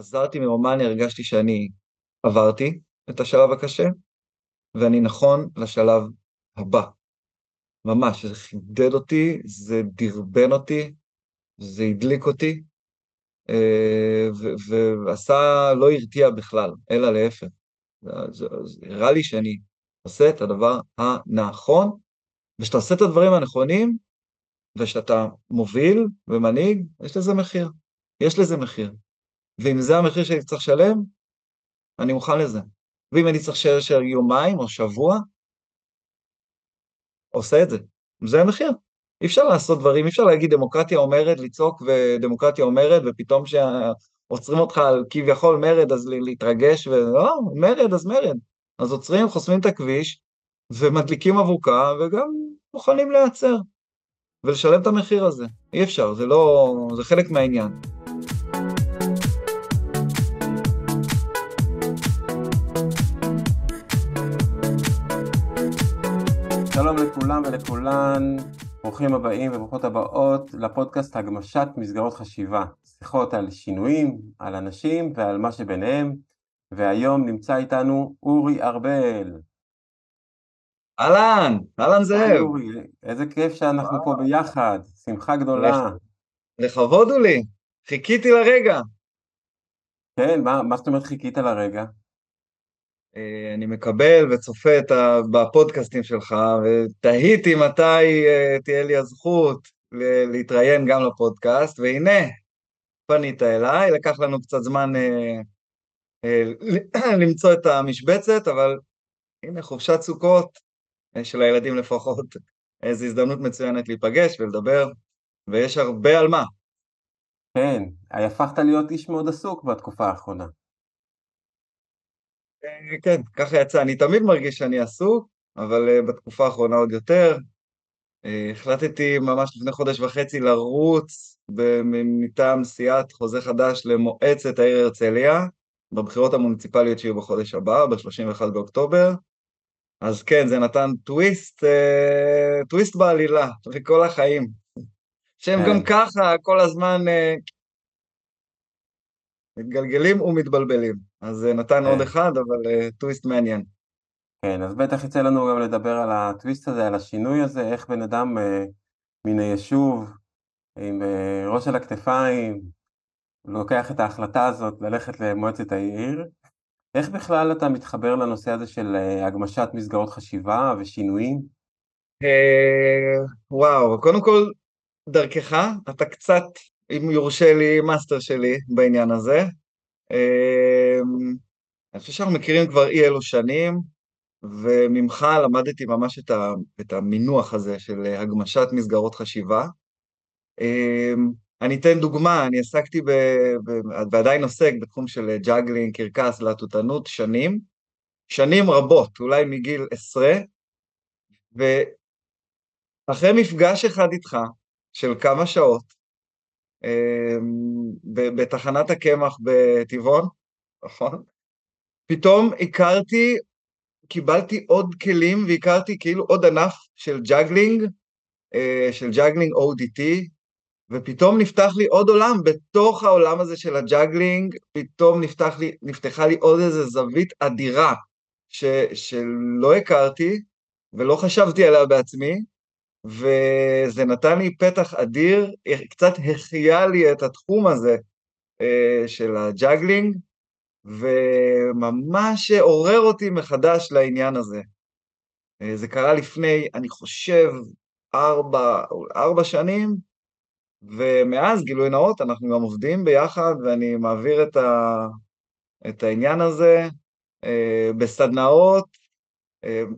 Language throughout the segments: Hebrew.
חזרתי מרומניה, הרגשתי שאני עברתי את השלב הקשה, ואני נכון לשלב הבא. ממש, זה חידד אותי, זה דרבן אותי, זה הדליק אותי, אה, ועשה, לא הרתיע בכלל, אלא להפך. זה הראה לי שאני עושה את הדבר הנכון, וכשאתה עושה את הדברים הנכונים, וכשאתה מוביל ומנהיג, יש לזה מחיר. יש לזה מחיר. ואם זה המחיר שאני צריך לשלם, אני מוכן לזה. ואם אני צריך לשלם יומיים או שבוע, עושה את זה. זה המחיר. אי אפשר לעשות דברים, אי אפשר להגיד דמוקרטיה אומרת, לצעוק ודמוקרטיה אומרת, ופתאום שעוצרים אותך על כביכול מרד, אז להתרגש, ולא, מרד, אז מרד. אז עוצרים, חוסמים את הכביש, ומדליקים אבוקה, וגם מוכנים להיעצר, ולשלם את המחיר הזה. אי אפשר, זה לא... זה חלק מהעניין. שלום לכולם ולכולן, ברוכים הבאים וברוכות הבאות לפודקאסט הגמשת מסגרות חשיבה, שיחות על שינויים, על אנשים ועל מה שביניהם, והיום נמצא איתנו אורי ארבל. אהלן, אהלן זאב. אורי, איזה כיף שאנחנו פה ביחד, שמחה גדולה. לכבוד הוא לי, חיכיתי לרגע. כן, מה, מה זאת אומרת חיכית לרגע? אה, אני מקבל וצופה ה... בפודקאסטים שלך, ותהיתי מתי uh, תהיה לי הזכות להתראיין גם לפודקאסט, והנה, פנית אליי, לקח לנו קצת זמן uh, למצוא את המשבצת, אבל הנה, חופשת סוכות, של הילדים לפחות, איזו הזדמנות מצוינת להיפגש ולדבר, ויש הרבה על מה. כן, הפכת להיות איש מאוד עסוק בתקופה האחרונה. אה, כן, ככה יצא. אני תמיד מרגיש שאני עסוק, אבל uh, בתקופה האחרונה עוד יותר. Uh, החלטתי ממש לפני חודש וחצי לרוץ מטעם סיעת חוזה חדש למועצת העיר הרצליה, בבחירות המוניציפליות שיהיו בחודש הבא, ב-31 באוקטובר. אז כן, זה נתן טוויסט, טוויסט בעלילה לכל החיים. שהם גם כן. ככה כל הזמן מתגלגלים ומתבלבלים. אז זה נתן עוד כן. אחד, אבל uh, טוויסט מעניין. כן, אז בטח יצא לנו גם לדבר על הטוויסט הזה, על השינוי הזה, איך בן אדם uh, מן היישוב, עם ראש על הכתפיים, לוקח את ההחלטה הזאת ללכת למועצת העיר. איך בכלל אתה מתחבר לנושא הזה של הגמשת מסגרות חשיבה ושינויים? וואו, קודם כל, דרכך, אתה קצת, אם יורשה לי, מאסטר שלי בעניין הזה. אמ, אני חושב שאנחנו מכירים כבר אי אלו שנים, וממך למדתי ממש את, ה, את המינוח הזה של הגמשת מסגרות חשיבה. אמ, אני אתן דוגמה, אני עסקתי, ב, ב, ועדיין עוסק בתחום של ג'אגלינג, קרקס, להטוטנות, שנים, שנים רבות, אולי מגיל עשרה, ואחרי מפגש אחד איתך, של כמה שעות, בתחנת הקמח בטבעון, נכון? פתאום הכרתי, קיבלתי עוד כלים והכרתי כאילו עוד ענף של ג'אגלינג, אה, של ג'אגלינג ODT, ופתאום נפתח לי עוד עולם, בתוך העולם הזה של הג'אגלינג, פתאום נפתח לי, נפתחה לי עוד איזו זווית אדירה ש, שלא הכרתי ולא חשבתי עליה בעצמי, וזה נתן לי פתח אדיר, קצת החיה לי את התחום הזה אה, של הג'אגלינג, וממש עורר אותי מחדש לעניין הזה. אה, זה קרה לפני, אני חושב, ארבע, ארבע שנים, ומאז, גילוי נאות, אנחנו גם עובדים ביחד, ואני מעביר את, ה, את העניין הזה אה, בסדנאות,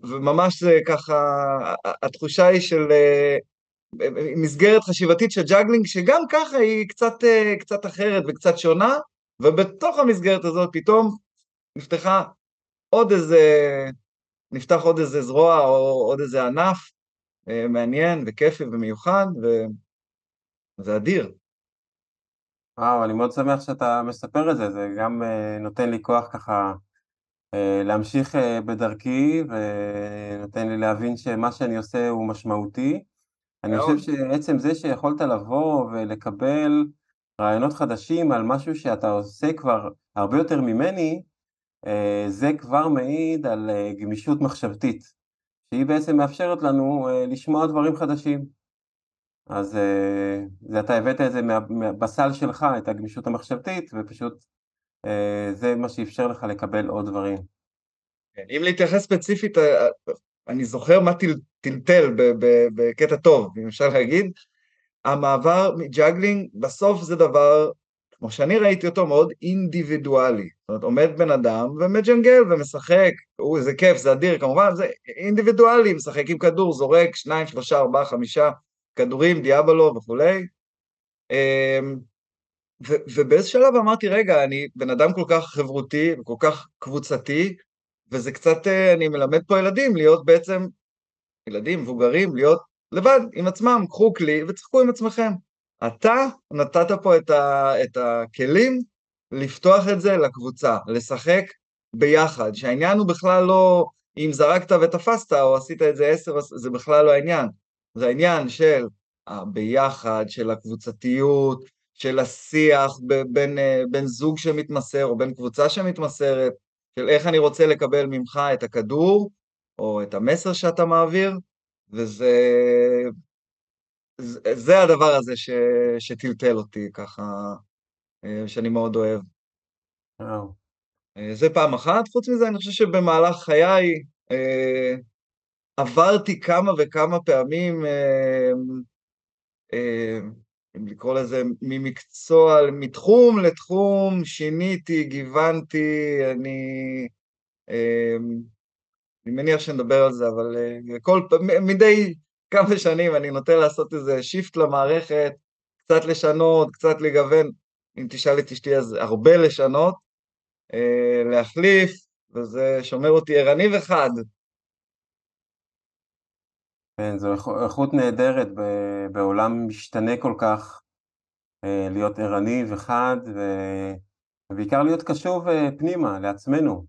וממש זה ככה, התחושה היא של אה, מסגרת חשיבתית של ג'אגלינג, שגם ככה היא קצת, אה, קצת אחרת וקצת שונה, ובתוך המסגרת הזאת פתאום נפתחה עוד איזה, נפתח עוד איזה זרוע או עוד איזה ענף מעניין וכיפי ומיוחד, וזה אדיר. וואו, אני מאוד שמח שאתה מספר את זה, זה גם נותן לי כוח ככה אה, להמשיך אה, בדרכי ונותן לי להבין שמה שאני עושה הוא משמעותי. אני חושב שעצם זה שיכולת לבוא ולקבל רעיונות חדשים על משהו שאתה עושה כבר הרבה יותר ממני, אה, זה כבר מעיד על אה, גמישות מחשבתית, שהיא בעצם מאפשרת לנו אה, לשמוע דברים חדשים. אז אתה הבאת את זה בסל שלך, את הגמישות המחשבתית, ופשוט זה מה שאפשר לך לקבל עוד דברים. כן, אם להתייחס ספציפית, אני זוכר מה טלטל בקטע טוב, אם אפשר להגיד, המעבר מג'אגלינג, בסוף זה דבר כמו שאני ראיתי אותו, מאוד אינדיבידואלי. זאת אומרת, עומד בן אדם ומג'נגל ומשחק, הוא, זה כיף, זה אדיר, כמובן, זה אינדיבידואלי, משחק עם כדור, זורק שניים, שלושה, ארבעה, חמישה כדורים, דיאבלו וכולי. אמ, ובאיזה שלב אמרתי, רגע, אני בן אדם כל כך חברותי וכל כך קבוצתי, וזה קצת, אה, אני מלמד פה ילדים להיות בעצם, ילדים, מבוגרים, להיות לבד, עם עצמם, קחו כלי וצחקו עם עצמכם. אתה נתת פה את, ה, את הכלים לפתוח את זה לקבוצה, לשחק ביחד, שהעניין הוא בכלל לא אם זרקת ותפסת או עשית את זה עשר, זה בכלל לא העניין. זה העניין של הביחד, של הקבוצתיות, של השיח בין, בין זוג שמתמסר או בין קבוצה שמתמסרת, של איך אני רוצה לקבל ממך את הכדור או את המסר שאתה מעביר, וזה זה הדבר הזה ש, שטלטל אותי ככה, אה, שאני מאוד אוהב. וואו. אה, זה פעם אחת, חוץ מזה אני חושב שבמהלך חיי אה, עברתי כמה וכמה פעמים, אה, אה, אם לקרוא לזה, ממקצוע, מתחום לתחום, שיניתי, גיוונתי, אני... אה, אני מניח שנדבר על זה, אבל אה, כל פעם, מדי כמה שנים אני נוטה לעשות איזה שיפט למערכת, קצת לשנות, קצת לגוון, אם תשאל את אשתי אז הרבה לשנות, אה, להחליף, וזה שומר אותי ערני וחד. כן, זו איכות נהדרת בעולם משתנה כל כך, אה, להיות ערני וחד, ובעיקר להיות קשוב אה, פנימה, לעצמנו.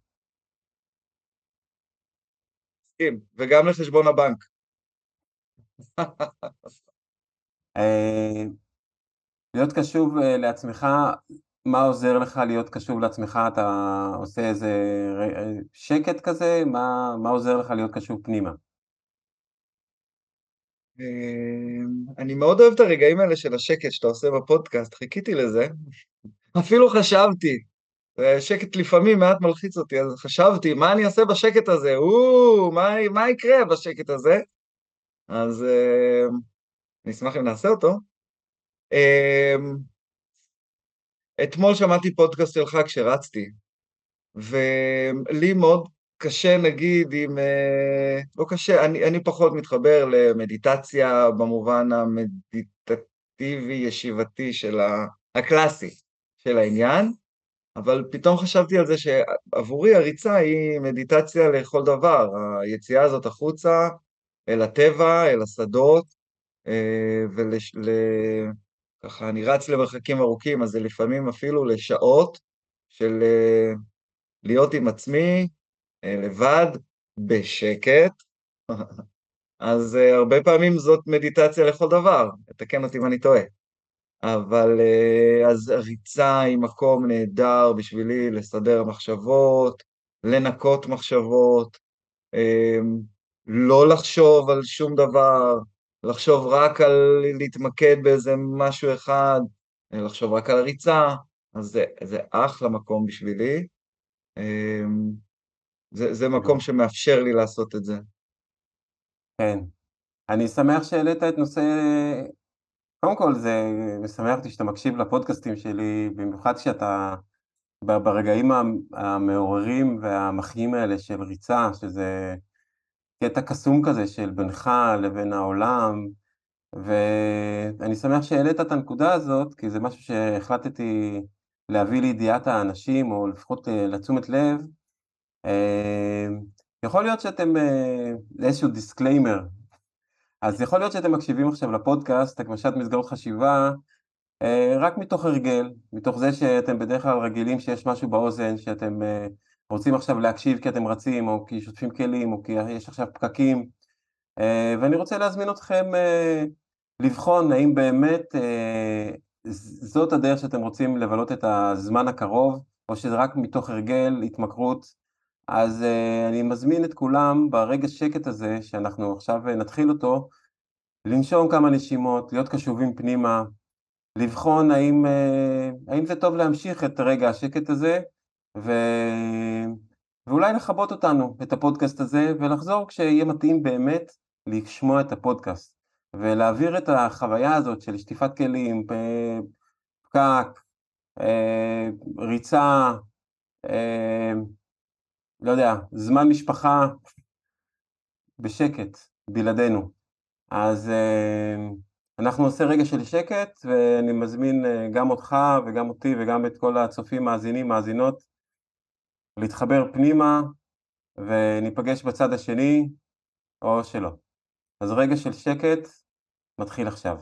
מסכים, וגם לחשבון הבנק. אה, להיות קשוב לעצמך, מה עוזר לך להיות קשוב לעצמך? אתה עושה איזה שקט כזה? מה, מה עוזר לך להיות קשוב פנימה? אני מאוד אוהב את הרגעים האלה של השקט שאתה עושה בפודקאסט, חיכיתי לזה. אפילו חשבתי, שקט לפעמים מעט מלחיץ אותי, אז חשבתי, מה אני אעשה בשקט הזה? או, מה, מה יקרה בשקט הזה? אז אה, אני אשמח אם נעשה אותו. אה, אתמול שמעתי פודקאסט שלך כשרצתי, ולי מאוד קשה נגיד אם... אה, לא קשה, אני, אני פחות מתחבר למדיטציה במובן המדיטטיבי-ישיבתי של ה... הקלאסי של העניין, אבל פתאום חשבתי על זה שעבורי הריצה היא מדיטציה לכל דבר, היציאה הזאת החוצה אל הטבע, אל השדות, אה, וככה אני רץ למרחקים ארוכים, אז זה לפעמים אפילו לשעות של אה, להיות עם עצמי, לבד, בשקט. אז הרבה פעמים זאת מדיטציה לכל דבר, תקן אותי אם אני טועה. אבל אז ריצה היא מקום נהדר בשבילי לסדר מחשבות, לנקות מחשבות, לא לחשוב על שום דבר, לחשוב רק על להתמקד באיזה משהו אחד, לחשוב רק על הריצה, אז זה, זה אחלה מקום בשבילי. זה, זה מקום שמאפשר לי לעשות את זה. כן. אני שמח שהעלית את נושא... קודם כל, זה משמח אותי שאתה מקשיב לפודקאסטים שלי, במיוחד כשאתה ברגעים המעוררים והמחיים האלה של ריצה, שזה קטע קסום כזה של בינך לבין העולם, ואני שמח שהעלית את הנקודה הזאת, כי זה משהו שהחלטתי להביא לידיעת האנשים, או לפחות אה, לתשומת לב. אה, יכול להיות שאתם, אה, disclaimer, אז יכול להיות שאתם מקשיבים עכשיו לפודקאסט, הגמשת מסגרות חשיבה, רק מתוך הרגל, מתוך זה שאתם בדרך כלל רגילים שיש משהו באוזן, שאתם רוצים עכשיו להקשיב כי אתם רצים, או כי שוטפים כלים, או כי יש עכשיו פקקים, אה, ואני רוצה להזמין אתכם אה, לבחון האם באמת אה, זאת הדרך שאתם רוצים לבלות את הזמן הקרוב, או שזה רק מתוך הרגל, התמכרות, אז uh, אני מזמין את כולם ברגע שקט הזה, שאנחנו עכשיו נתחיל אותו, לנשום כמה נשימות, להיות קשובים פנימה, לבחון האם, uh, האם זה טוב להמשיך את רגע השקט הזה, ו... ואולי לכבות אותנו, את הפודקאסט הזה, ולחזור כשיהיה מתאים באמת לשמוע את הפודקאסט, ולהעביר את החוויה הזאת של שטיפת כלים, פקק, אה, ריצה, אה, לא יודע, זמן משפחה, בשקט, בלעדינו. אז אה, אנחנו נעשה רגע של שקט, ואני מזמין גם אותך וגם אותי וגם את כל הצופים, מאזינים, מאזינות, להתחבר פנימה וניפגש בצד השני, או שלא. אז רגע של שקט מתחיל עכשיו.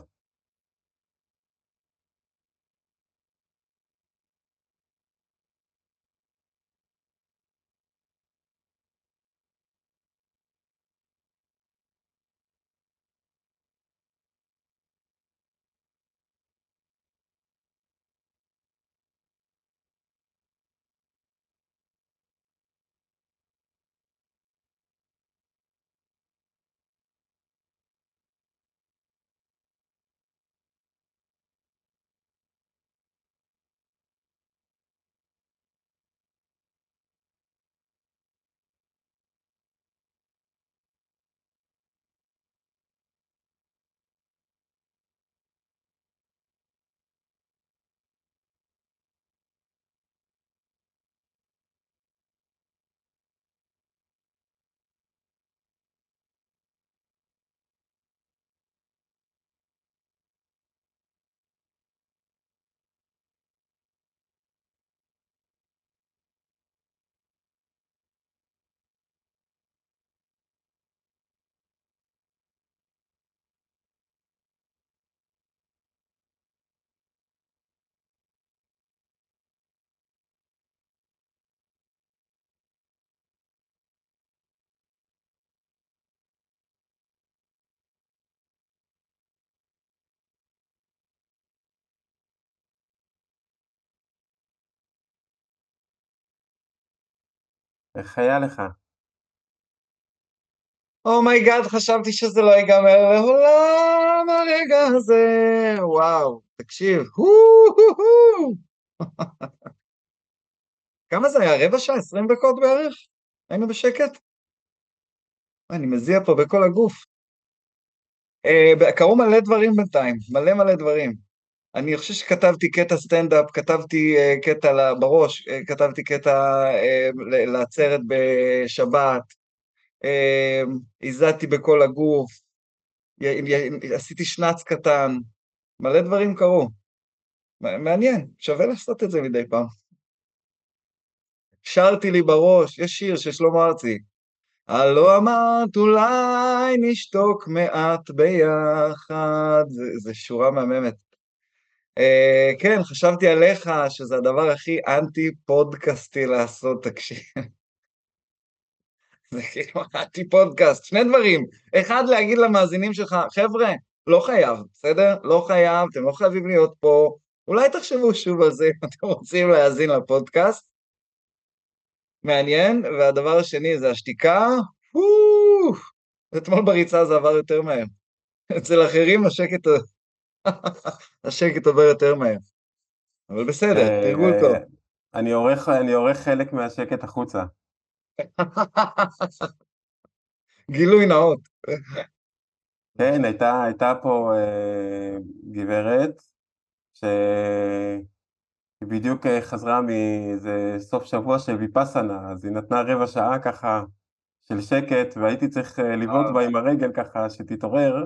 איך היה לך? oh my god, oh חשבתי שזה לא ייגמר לעולם הרגע הזה. וואו, תקשיב. כמה זה היה? רבע שעה? עשרים דקות בערך? היינו בשקט? אני מזיע פה בכל הגוף. אה, קרו מלא דברים בינתיים, מלא מלא דברים. אני חושב שכתבתי קטע סטנדאפ, כתבתי אה, קטע בראש, אה, כתבתי קטע אה, לעצרת בשבת, הזעתי בכל הגוף, עשיתי שנץ קטן, מלא דברים קרו. מעניין, שווה לעשות את זה מדי פעם. שרתי לי בראש, יש שיר של שלמה ארצי. הלא אמרת אולי נשתוק מעט ביחד, זו שורה מהממת. Uh, כן, חשבתי עליך שזה הדבר הכי אנטי פודקאסטי לעשות, תקשיב. זה כאילו אנטי פודקאסט, שני דברים. אחד, להגיד למאזינים שלך, חבר'ה, לא חייב, בסדר? לא חייב, אתם לא חייבים להיות פה. אולי תחשבו שוב על זה אם אתם רוצים להאזין לפודקאסט. מעניין. והדבר השני זה השתיקה. אתמול בריצה זה עבר יותר מהר. אצל אחרים השקט השקט עובר יותר מהר. אבל בסדר, אה, תרגול טוב. אני עורך חלק מהשקט החוצה. גילוי נאות. כן, הייתה, הייתה פה אה, גברת שהיא בדיוק אה, חזרה מאיזה סוף שבוע של ויפאסנה, אז היא נתנה רבע שעה ככה של שקט, והייתי צריך אה, לבעוט בה עם הרגל ככה שתתעורר.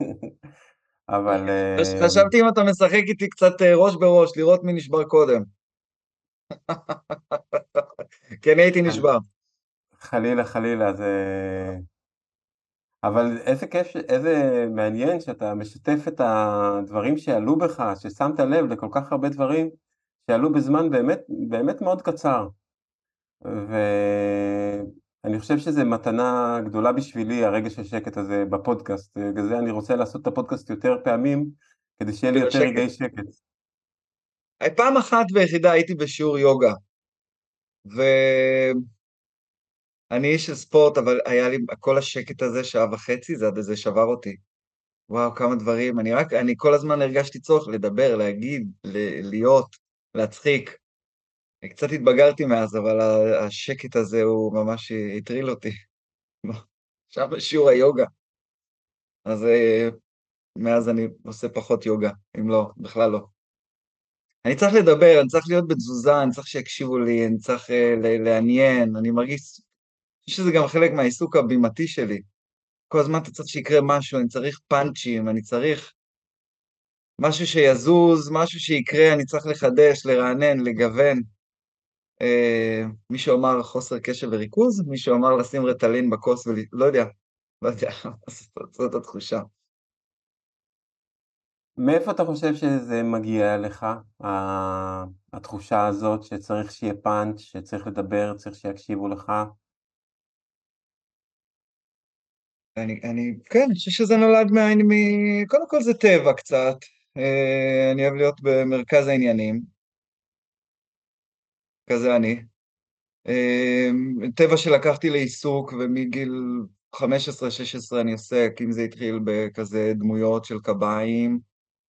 אבל... אה, חשבתי אם אתה משחק איתי קצת אה, ראש בראש, לראות מי נשבר קודם. אני הייתי נשבר. חלילה, חלילה, זה... אבל איזה כיף, איזה מעניין שאתה משתף את הדברים שעלו בך, ששמת לב לכל כך הרבה דברים שעלו בזמן באמת, באמת מאוד קצר. ואני חושב שזו מתנה גדולה בשבילי, הרגע של שקט הזה בפודקאסט. בגלל זה אני רוצה לעשות את הפודקאסט יותר פעמים, כדי שיהיה לי יותר רגעי שקט. פעם אחת ויחידה הייתי בשיעור יוגה, ואני איש של ספורט, אבל היה לי, כל השקט הזה, שעה וחצי, זה, זה שבר אותי. וואו, כמה דברים. אני רק, אני כל הזמן הרגשתי צורך לדבר, להגיד, להיות, להצחיק. קצת התבגרתי מאז, אבל השקט הזה הוא ממש הטריל אותי. עכשיו בשיעור היוגה. אז אה, מאז אני עושה פחות יוגה, אם לא, בכלל לא. אני צריך לדבר, אני צריך להיות בתזוזה, אני צריך שיקשיבו לי, אני צריך uh, לעניין, אני מרגיש שזה גם חלק מהעיסוק הבימתי שלי. כל הזמן אתה צריך שיקרה משהו, אני צריך פאנצ'ים, אני צריך משהו שיזוז, משהו שיקרה, אני צריך לחדש, לרענן, לגוון. Uh, מישהו אמר חוסר קשב וריכוז, מישהו אמר לשים רטלין בכוס ול... לא יודע, לא יודע, זאת התחושה. מאיפה אתה חושב שזה מגיע לך, התחושה הזאת שצריך שיהיה פאנץ', שצריך לדבר, צריך שיקשיבו לך? אני, אני, כן, אני חושב שזה נולד מעין מ... קודם כל זה טבע קצת. אה, אני אוהב להיות במרכז העניינים. כזה אני. אה, טבע שלקחתי לעיסוק, ומגיל 15-16 אני עוסק, אם זה התחיל בכזה דמויות של קביים,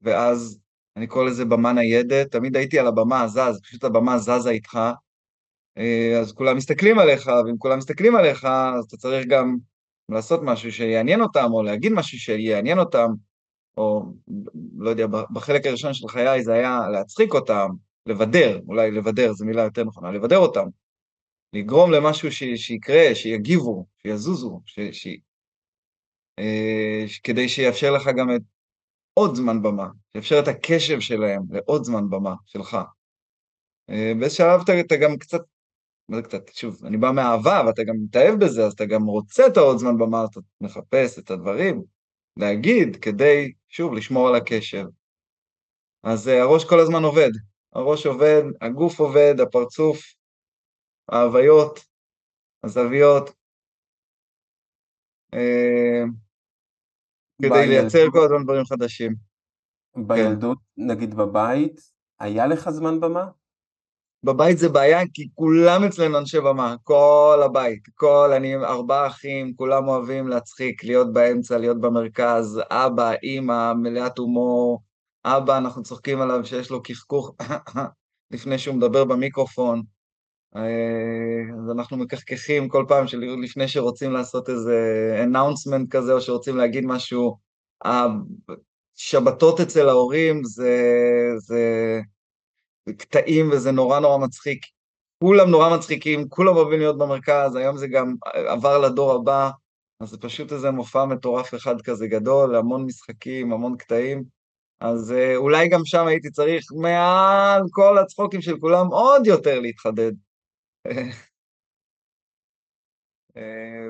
ואז אני קורא לזה במה ניידת, תמיד הייתי על הבמה זז, פשוט הבמה זזה איתך, אה, אז כולם מסתכלים עליך, ואם כולם מסתכלים עליך, אז אתה צריך גם לעשות משהו שיעניין אותם, או להגיד משהו שיעניין אותם, או לא יודע, בחלק הראשון של חיי זה היה להצחיק אותם, לבדר, אולי לבדר זו מילה יותר נכונה, לבדר אותם, לגרום למשהו ש, שיקרה, שיגיבו, שיזוזו, ש, ש, אה, כדי שיאפשר לך גם את עוד זמן במה, שיאפשר את הקשב שלהם לעוד זמן במה שלך. אה, שלב אתה, אתה גם קצת, מה זה קצת, שוב, אני בא מאהבה ואתה גם מתאהב בזה, אז אתה גם רוצה את העוד זמן במה, אתה מחפש את הדברים, להגיד, כדי, שוב, לשמור על הקשב. אז uh, הראש כל הזמן עובד, הראש עובד, הגוף עובד, הפרצוף, ההוויות, הזוויות, uh, כדי לייצר כל הזמן דברים חדשים. בילדות, כן. נגיד בבית, היה לך זמן במה? בבית זה בעיה, כי כולם אצלנו אנשי במה, כל הבית, כל, אני ארבעה אחים, כולם אוהבים להצחיק, להיות באמצע, להיות במרכז, אבא, אימא, מלאת הומור, אבא, אנחנו צוחקים עליו שיש לו קחקוך לפני שהוא מדבר במיקרופון, אה, אז אנחנו מקחקחים כל פעם לפני שרוצים לעשות איזה announcement כזה, או שרוצים להגיד משהו, השבתות אצל ההורים זה, זה קטעים וזה נורא נורא מצחיק. כולם נורא מצחיקים, כולם אוהבים להיות במרכז, היום זה גם עבר לדור הבא, אז זה פשוט איזה מופע מטורף אחד כזה גדול, המון משחקים, המון קטעים. אז אה, אולי גם שם הייתי צריך מעל כל הצחוקים של כולם עוד יותר להתחדד. אה,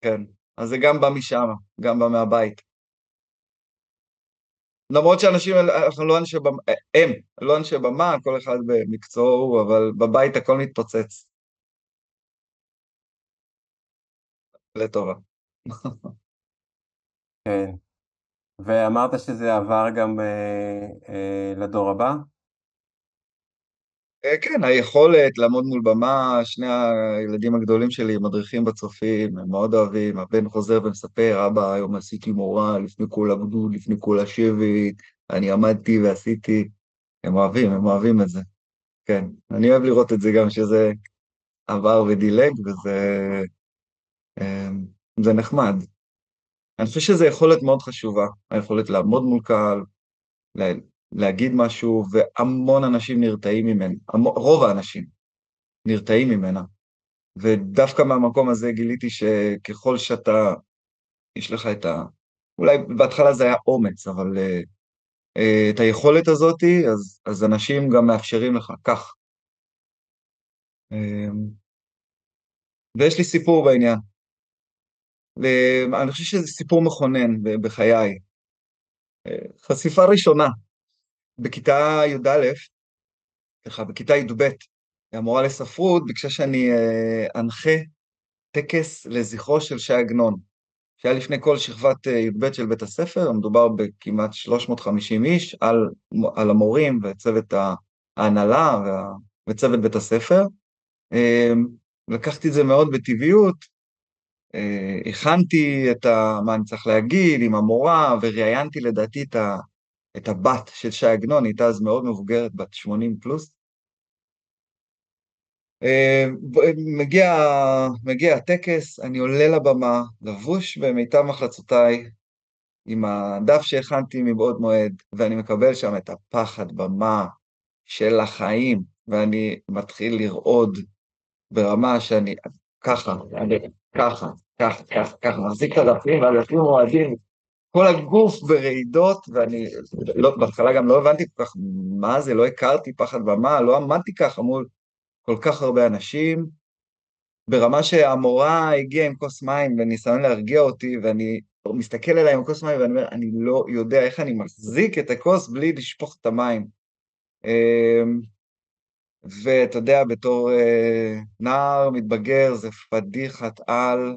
כן, אז זה גם בא משם, גם בא מהבית. למרות שאנשים, אנחנו לא אנשי במה, הם לא אנשי במה, כל אחד במקצועו, אבל בבית הכל מתפוצץ. לטובה. כן. ואמרת שזה עבר גם אה, אה, לדור הבא? אה, כן, היכולת לעמוד מול במה, שני הילדים הגדולים שלי מדריכים בצופים, הם מאוד אוהבים, הבן חוזר ומספר, אבא, היום עשיתי מורה לפני כל הגדוד, לפני כל השבט, אני עמדתי ועשיתי, הם אוהבים, הם אוהבים את זה. כן, אני אוהב לראות את זה גם שזה עבר ודילג, וזה אה, זה נחמד. אני חושב שזו יכולת מאוד חשובה, היכולת לעמוד מול קהל, להגיד משהו, והמון אנשים נרתעים ממנה, רוב האנשים נרתעים ממנה. ודווקא מהמקום הזה גיליתי שככל שאתה, יש לך את ה... אולי בהתחלה זה היה אומץ, אבל uh, uh, את היכולת הזאת, אז, אז אנשים גם מאפשרים לך, כך. Uh, ויש לי סיפור בעניין. אני חושב שזה סיפור מכונן בחיי. חשיפה ראשונה, בכיתה י"א, סליחה, בכיתה י"ב, המורה לספרות ביקשה שאני אה, אנחה טקס לזכרו של ש"י עגנון. שהיה לפני כל שכבת י"ב של בית הספר, מדובר בכמעט 350 איש, על, על המורים וצוות ההנהלה וצוות בית הספר. לקחתי את זה מאוד בטבעיות, הכנתי את ה, מה אני צריך להגיד עם המורה, וראיינתי לדעתי את, ה, את הבת של שי עגנון, היא הייתה אז מאוד מבוגרת, בת 80 פלוס. מגיע, מגיע הטקס, אני עולה לבמה, לבוש במיטב מחלצותיי, עם הדף שהכנתי מבעוד מועד, ואני מקבל שם את הפחד במה של החיים, ואני מתחיל לרעוד ברמה שאני ככה, ככה, ככה, ככה, ככה, מחזיק את הדפים, והדפים רועדים, כל הגוף ברעידות, ואני לא, בהתחלה גם לא הבנתי כל כך מה זה, לא הכרתי פחד במה, לא עמדתי ככה מול כל כך הרבה אנשים, ברמה שהמורה הגיעה עם כוס מים בניסיון להרגיע אותי, ואני מסתכל עליי עם כוס מים ואני אומר, אני לא יודע איך אני מחזיק את הכוס בלי לשפוך את המים. ואתה יודע, בתור אה, נער מתבגר זה פדיחת על,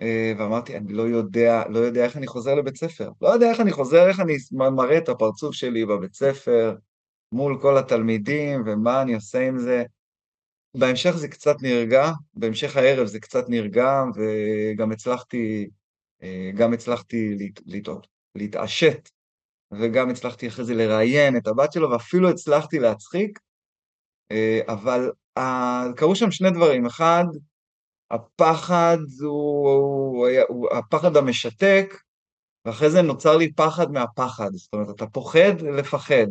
אה, ואמרתי, אני לא יודע, לא יודע איך אני חוזר לבית ספר. לא יודע איך אני חוזר, איך אני מראה את הפרצוף שלי בבית ספר, מול כל התלמידים, ומה אני עושה עם זה. בהמשך זה קצת נרגע, בהמשך הערב זה קצת נרגע, וגם הצלחתי, אה, גם הצלחתי לטעות, להתעשת, וגם הצלחתי אחרי זה לראיין את הבת שלו, ואפילו הצלחתי להצחיק, אבל קרו שם שני דברים. אחד, הפחד הוא, הוא, הוא הפחד המשתק, ואחרי זה נוצר לי פחד מהפחד. זאת אומרת, אתה פוחד לפחד,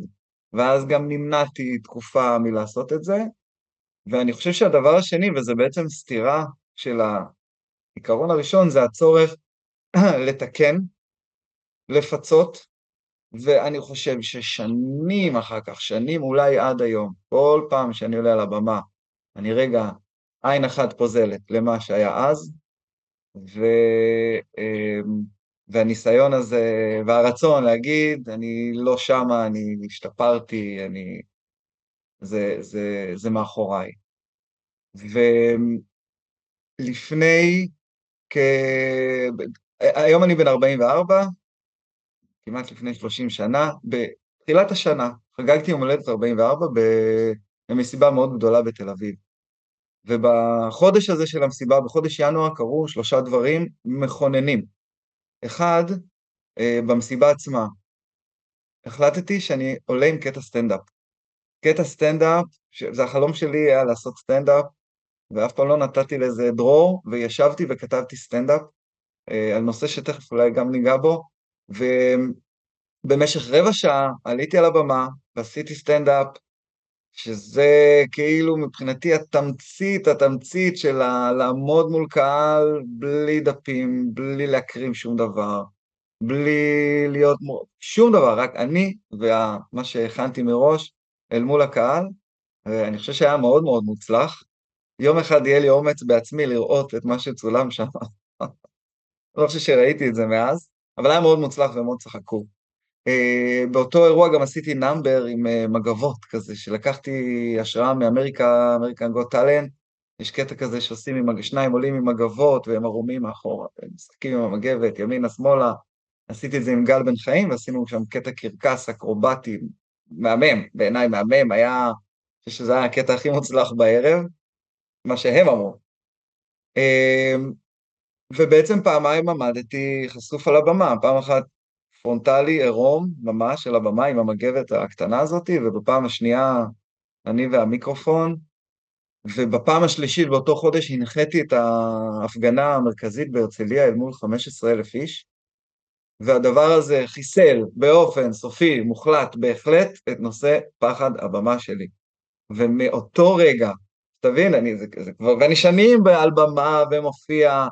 ואז גם נמנעתי תקופה מלעשות את זה. ואני חושב שהדבר השני, וזה בעצם סתירה של העיקרון הראשון, זה הצורך לתקן, לפצות, ואני חושב ששנים אחר כך, שנים אולי עד היום, כל פעם שאני עולה על הבמה, אני רגע עין אחת פוזלת למה שהיה אז, ו, אמ, והניסיון הזה, והרצון להגיד, אני לא שמה, אני השתפרתי, אני... זה, זה, זה מאחוריי. ולפני כ... היום אני בן 44, כמעט לפני 30 שנה, בתחילת השנה, חגגתי יום הולדת 44 במסיבה מאוד גדולה בתל אביב. ובחודש הזה של המסיבה, בחודש ינואר, קרו שלושה דברים מכוננים. אחד, אה, במסיבה עצמה, החלטתי שאני עולה עם קטע סטנדאפ. קטע סטנדאפ, זה החלום שלי היה לעשות סטנדאפ, ואף פעם לא נתתי לזה דרור, וישבתי וכתבתי סטנדאפ אה, על נושא שתכף אולי גם ניגע בו, ובמשך רבע שעה עליתי על הבמה ועשיתי סטנדאפ, שזה כאילו מבחינתי התמצית, התמצית של לעמוד מול קהל בלי דפים, בלי להקריא שום דבר, בלי להיות, שום דבר, רק אני ומה שהכנתי מראש אל מול הקהל, ואני חושב שהיה מאוד מאוד מוצלח. יום אחד יהיה לי אומץ בעצמי לראות את מה שצולם שם. לא חושב שראיתי את זה מאז, אבל היה מאוד מוצלח ומאוד צחקו. אה, באותו אירוע גם עשיתי number עם אה, מגבות כזה, שלקחתי השראה מאמריקה, American Got Talent, יש קטע כזה שעושים עם, שניים עולים עם מגבות והם ערומים מאחורה, הם משחקים עם המגבת, ימינה, שמאלה, עשיתי את זה עם גל בן חיים ועשינו שם קטע קרקס אקרובטי, מהמם, בעיניי מהמם, היה, אני חושב שזה היה הקטע הכי מוצלח בערב, מה שהם אמרו. ובעצם פעמיים עמדתי חשוף על הבמה, פעם אחת פרונטלי עירום ממש על הבמה עם המגבת הקטנה הזאת, ובפעם השנייה אני והמיקרופון, ובפעם השלישית באותו חודש הנחיתי את ההפגנה המרכזית בהרצליה אל מול 15,000 איש, והדבר הזה חיסל באופן סופי, מוחלט, בהחלט, את נושא פחד הבמה שלי. ומאותו רגע, תבין, אני, זה, זה כבר, ואני שנים על במה ומופיע,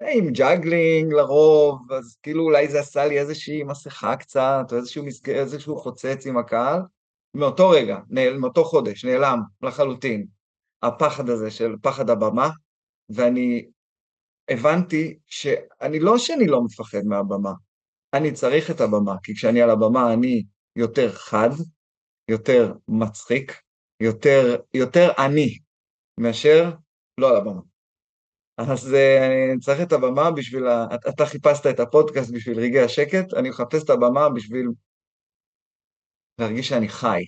עם ג'אגלינג לרוב, אז כאילו אולי זה עשה לי איזושהי מסכה קצת, או איזשהו, מסג... איזשהו חוצץ עם הקהל. מאותו רגע, נעל, מאותו חודש, נעלם לחלוטין הפחד הזה של פחד הבמה, ואני הבנתי שאני לא שאני לא מפחד מהבמה, אני צריך את הבמה, כי כשאני על הבמה אני יותר חד, יותר מצחיק, יותר, יותר אני, מאשר לא על הבמה. אז אה, אני צריך את הבמה בשביל. אתה חיפשת את הפודקאסט בשביל רגעי השקט, אני מחפש את הבמה בשביל להרגיש שאני חי.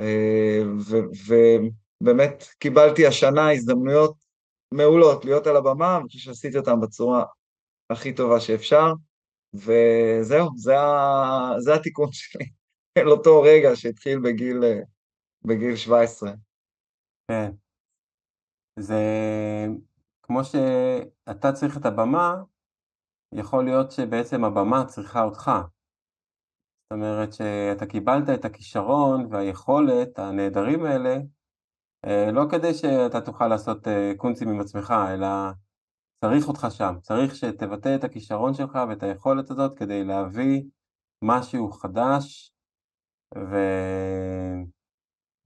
אה, ובאמת קיבלתי השנה הזדמנויות מעולות להיות על הבמה, אני חושב שעשיתי אותן בצורה הכי טובה שאפשר, וזהו, זה. זה התיקון שלי, אל אותו רגע שהתחיל בגיל, בגיל 17. כן. זה כמו שאתה צריך את הבמה, יכול להיות שבעצם הבמה צריכה אותך. זאת אומרת שאתה קיבלת את הכישרון והיכולת הנהדרים האלה, אה, לא כדי שאתה תוכל לעשות אה, קונצים עם עצמך, אלא צריך אותך שם, צריך שתבטא את הכישרון שלך ואת היכולת הזאת כדי להביא משהו חדש,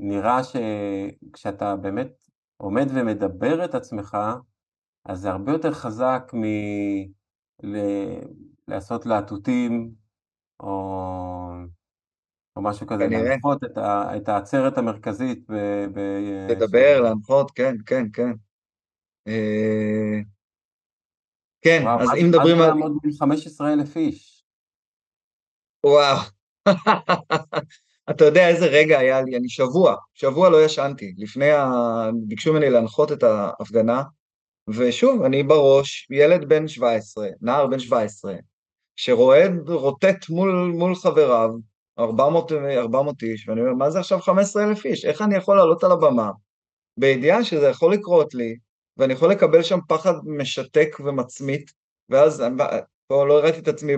ונראה שכשאתה באמת עומד ומדבר את עצמך, אז זה הרבה יותר חזק מלעשות להטוטים, או, או משהו כזה, כנראה. להנחות את, ה, את העצרת המרכזית. ב, ב, לדבר, להנחות, כן, כן, כן. אה, כן, וואו, אז אם מדברים על... לעמוד מול 15,000 איש? וואו. אתה יודע איזה רגע היה לי, אני שבוע, שבוע לא ישנתי, לפני ה... ביקשו ממני להנחות את ההפגנה, ושוב, אני בראש, ילד בן 17, נער בן 17, שרועד, רוטט מול, מול חבריו, 400, 400 איש, ואני אומר, מה זה עכשיו 15,000 איש? איך אני יכול לעלות על הבמה? בידיעה שזה יכול לקרות לי, ואני יכול לקבל שם פחד משתק ומצמית, ואז פה לא הראיתי את עצמי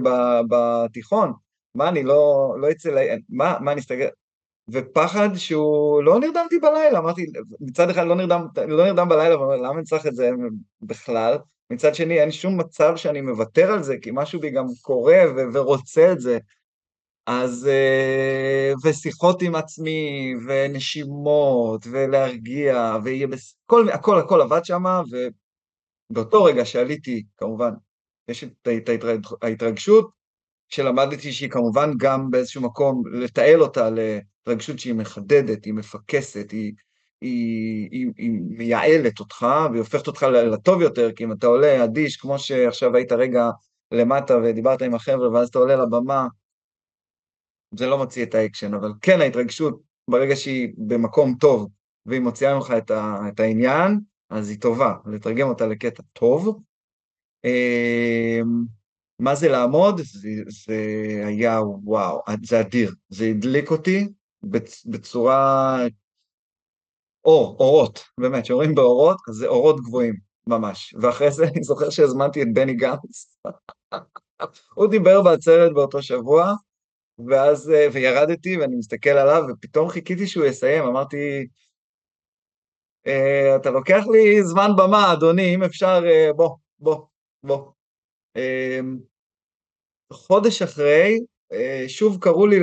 בתיכון, מה, אני לא, לא אצא, מה, מה, אני אסתכל, ופחד שהוא, לא נרדמתי בלילה, אמרתי, מצד אחד לא נרדם, לא נרדם בלילה, אבל למה אני צריך את זה בכלל? מצד שני, אין שום מצב שאני מוותר על זה, כי משהו בי גם קורה ו- ורוצה את זה. אז, אה, ושיחות עם עצמי, ונשימות, ולהרגיע, ויהיה בס... כל, הכל, הכל עבד שם, ובאותו רגע שעליתי, כמובן, יש את ההתרגשות, שלמדתי שהיא כמובן גם באיזשהו מקום לתעל אותה להתרגשות שהיא מחדדת, היא מפקסת, היא, היא, היא, היא מייעלת אותך והיא הופכת אותך לטוב יותר, כי אם אתה עולה אדיש, כמו שעכשיו היית רגע למטה ודיברת עם החבר'ה ואז אתה עולה לבמה, זה לא מוציא את האקשן, אבל כן ההתרגשות, ברגע שהיא במקום טוב והיא מוציאה ממך את, ה, את העניין, אז היא טובה, לתרגם אותה לקטע טוב. אמ, מה זה לעמוד? זה, זה היה וואו, זה אדיר, זה הדליק אותי בצורה... אור, אורות, באמת, כשאומרים באורות, אז זה אורות גבוהים, ממש. ואחרי זה אני זוכר שהזמנתי את בני גנץ. הוא דיבר בעצרת באותו שבוע, ואז, אה, וירדתי ואני מסתכל עליו, ופתאום חיכיתי שהוא יסיים, אמרתי, אה, אתה לוקח לי זמן במה, אדוני, אם אפשר, אה, בוא, בוא, בוא. חודש אחרי, שוב קראו לי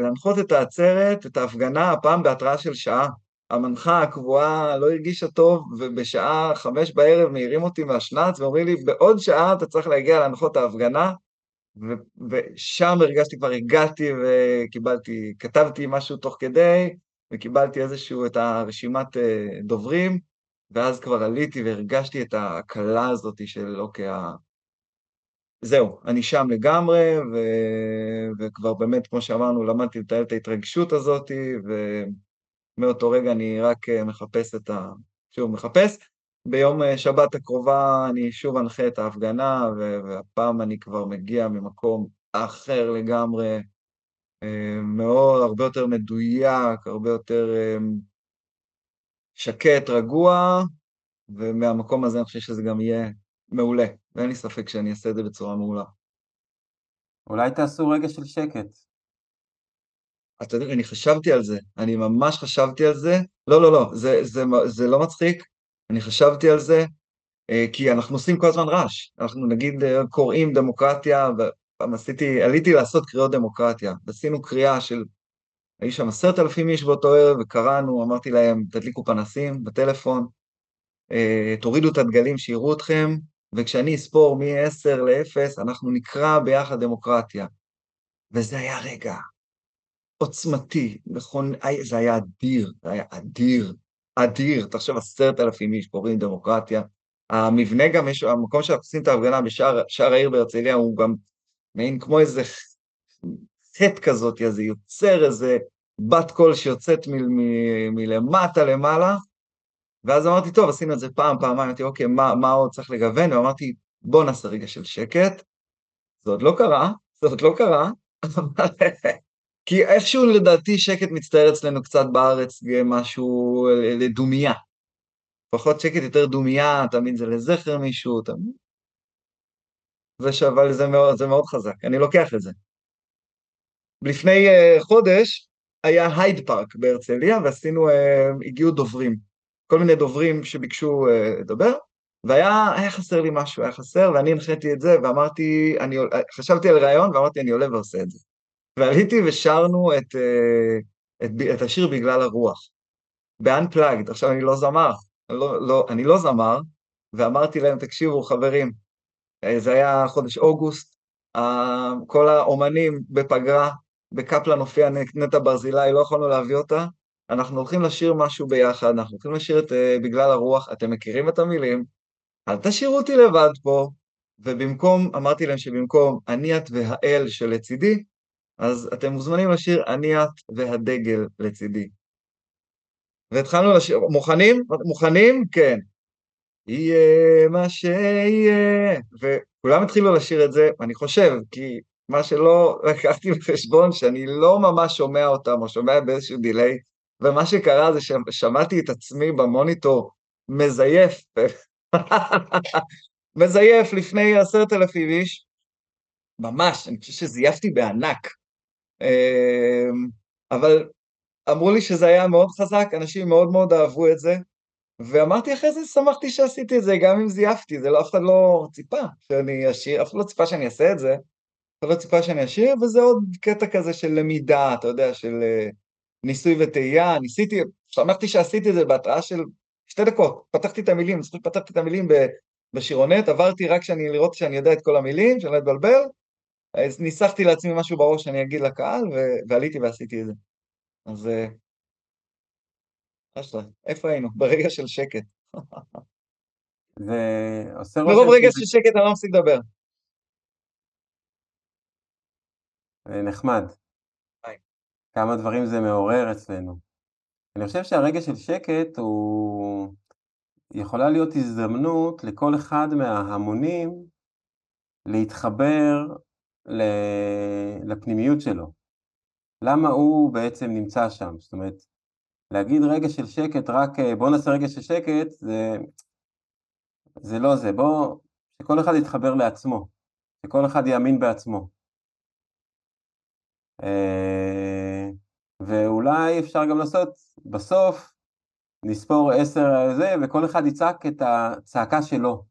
להנחות את העצרת, את ההפגנה, הפעם בהתראה של שעה. המנחה הקבועה לא הרגישה טוב, ובשעה חמש בערב מעירים אותי מהשנץ ואומרים לי, בעוד שעה אתה צריך להגיע להנחות ההפגנה, ו- ושם הרגשתי, כבר הגעתי וקיבלתי, כתבתי משהו תוך כדי, וקיבלתי איזשהו, את הרשימת אה, דוברים, ואז כבר עליתי והרגשתי את ההקלה הזאת של, אוקיי. זהו, אני שם לגמרי, ו... וכבר באמת, כמו שאמרנו, למדתי לתאר את ההתרגשות הזאת, ומאותו רגע אני רק אה, מחפש את ה... שוב, מחפש. ביום אה, שבת הקרובה אני שוב אנחה את ההפגנה, והפעם אני כבר מגיע ממקום אחר לגמרי, אה, מאוד, הרבה יותר מדויק, הרבה יותר שקט, רגוע, ומהמקום הזה אני חושב שזה גם יהיה מעולה, ואין לי ספק שאני אעשה את זה בצורה מעולה. אולי תעשו רגע של שקט. אתה יודע, אני חשבתי על זה, אני ממש חשבתי על זה. לא, לא, לא, זה, זה, זה לא מצחיק, אני חשבתי על זה, אה, כי אנחנו עושים כל הזמן רעש. אנחנו נגיד אה, קוראים דמוקרטיה, ופעם עשיתי, עליתי לעשות קריאות דמוקרטיה, ועשינו קריאה של, היו שם עשרת אלפים איש באותו ערב, וקראנו, אמרתי להם, תדליקו פנסים בטלפון, אה, תורידו את הדגלים שיראו אתכם, וכשאני אספור מ-10 ל-0, אנחנו נקרא ביחד דמוקרטיה. וזה היה רגע עוצמתי, נכון, זה היה אדיר, זה היה אדיר, אדיר. תחשוב, עשרת אלפים איש קוראים דמוקרטיה, המבנה גם יש, המקום שאנחנו עושים את ההפגנה בשער העיר בהרצליה הוא גם מעין כמו איזה חטא כזאת, זה יוצר איזה בת קול שיוצאת מלמטה למעלה, ואז אמרתי, טוב, עשינו את זה פעם, פעמיים, אמרתי, אוקיי, מה, מה עוד צריך לגוון? ואמרתי, בוא נעשה רגע של שקט. זה עוד לא קרה, זה עוד לא קרה, כי איכשהו לדעתי שקט מצטער אצלנו קצת בארץ משהו לדומייה. פחות שקט, יותר דומייה, תמיד זה לזכר מישהו, תמיד. זה מאוד, זה מאוד חזק, אני לוקח את זה. לפני uh, חודש היה הייד פארק בהרצליה, ועשינו, uh, הגיעו דוברים, כל מיני דוברים שביקשו uh, לדבר, והיה חסר לי משהו, היה חסר, ואני הנחיתי את זה, ואמרתי, אני, חשבתי על רעיון, ואמרתי, אני עולה ועושה את זה. ועליתי ושרנו את, את, את השיר בגלל הרוח, ב-unplugged, עכשיו אני לא זמר, לא, לא, אני לא זמר, ואמרתי להם, תקשיבו, חברים, זה היה חודש אוגוסט, כל האומנים בפגרה, בקפלן הופיעה נטע ברזילי, לא יכולנו להביא אותה, אנחנו הולכים לשיר משהו ביחד, אנחנו הולכים לשיר את uh, בגלל הרוח, אתם מכירים את המילים, אל תשאירו אותי לבד פה, ובמקום, אמרתי להם שבמקום אני את והאל שלצידי, אז אתם מוזמנים לשיר אני את והדגל לצידי. והתחלנו לשיר, מוכנים? מוכנים? כן. יהיה מה שיהיה, וכולם התחילו לשיר את זה, ואני חושב, כי מה שלא לקחתי בחשבון, שאני לא ממש שומע אותם, או שומע באיזשהו דיליי, ומה שקרה זה ששמעתי את עצמי במוניטור מזייף, מזייף לפני עשרת אלפים איש, ממש, אני חושב שזייפתי בענק. אמ, אבל אמרו לי שזה היה מאוד חזק, אנשים מאוד מאוד אהבו את זה, ואמרתי אחרי זה, שמחתי שעשיתי את זה, גם אם זייפתי, זה לא, אף אחד לא ציפה שאני אשיר, אף אחד לא ציפה שאני אעשה את זה, אף אחד לא ציפה שאני אשיר, וזה עוד קטע כזה של למידה, אתה יודע, של uh, ניסוי וטעייה, ניסיתי, שמחתי שעשיתי את זה בהתראה של שתי דקות, פתחתי את המילים, אני פתחתי את המילים בשירונט, עברתי רק שאני, לראות שאני יודע את כל המילים, שאני לא אתבלבל, אז ניסחתי לעצמי משהו בראש שאני אגיד לקהל, ועליתי ועשיתי את זה. אז אשרה, איפה היינו? ברגע של שקט. ועושה רושם... ברוב רגע של שקט אני לא מפסיק לדבר. נחמד. כמה דברים זה מעורר אצלנו. אני חושב שהרגע של שקט הוא... יכולה להיות הזדמנות לכל אחד מההמונים להתחבר לפנימיות שלו. למה הוא בעצם נמצא שם? זאת אומרת, להגיד רגע של שקט, רק אה, בוא נעשה רגע של שקט, זה, זה לא זה, בוא, שכל אחד יתחבר לעצמו, שכל אחד יאמין בעצמו. אה, ואולי אפשר גם לעשות, בסוף, נספור עשר זה, וכל אחד יצעק את הצעקה שלו.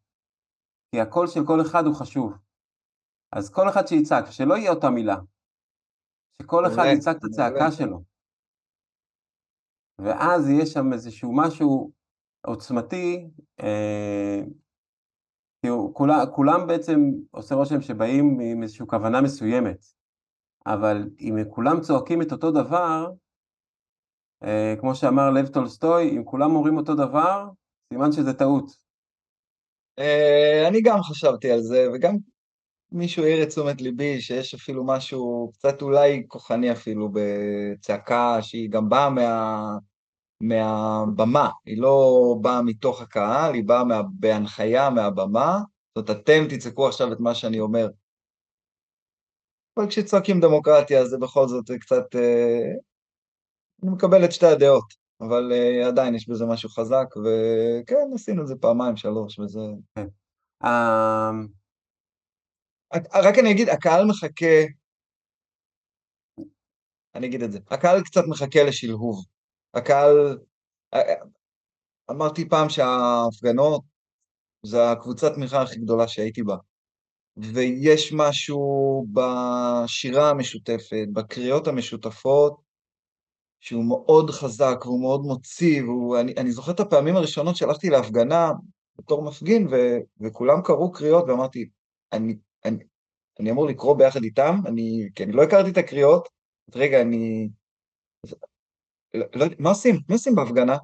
כי הקול של כל אחד הוא חשוב. אז כל אחד שיצעק, שלא יהיה אותה מילה. שכל אחד יצעק את הצעקה שלו. ואז יש שם איזשהו משהו עוצמתי, אה, כאילו כולם, כולם בעצם עושה רושם שבאים עם איזושהי כוונה מסוימת, אבל אם כולם צועקים את אותו דבר, אה, כמו שאמר לב טולסטוי, אם כולם אומרים אותו דבר, סימן שזה טעות. אה, אני גם חשבתי על זה, וגם מישהו העיר את תשומת ליבי שיש אפילו משהו קצת אולי כוחני אפילו בצעקה שהיא גם באה מה, מהבמה, היא לא באה מתוך הקהל, היא באה מה, בהנחיה מהבמה, זאת אומרת אתם תצעקו עכשיו את מה שאני אומר. אבל כשצועקים דמוקרטיה זה בכל זאת קצת, אה, אני מקבל את שתי הדעות, אבל אה, עדיין יש בזה משהו חזק, וכן, עשינו את זה פעמיים, שלוש, וזה... כן. אמ, רק אני אגיד, הקהל מחכה, אני אגיד את זה, הקהל קצת מחכה לשלהוב. הקהל, אמרתי פעם שההפגנות זה הקבוצת תמיכה הכי גדולה שהייתי בה. ויש משהו בשירה המשותפת, בקריאות המשותפות, שהוא מאוד חזק והוא מאוד מוציא, ואני אני זוכר את הפעמים הראשונות שהלכתי להפגנה בתור מפגין, ו, וכולם קראו קריאות, ואמרתי, אני, אני, אני אמור לקרוא ביחד איתם, אני, כי אני לא הכרתי את הקריאות, אז רגע, אני... לא, לא, מה עושים? מה עושים בהפגנה?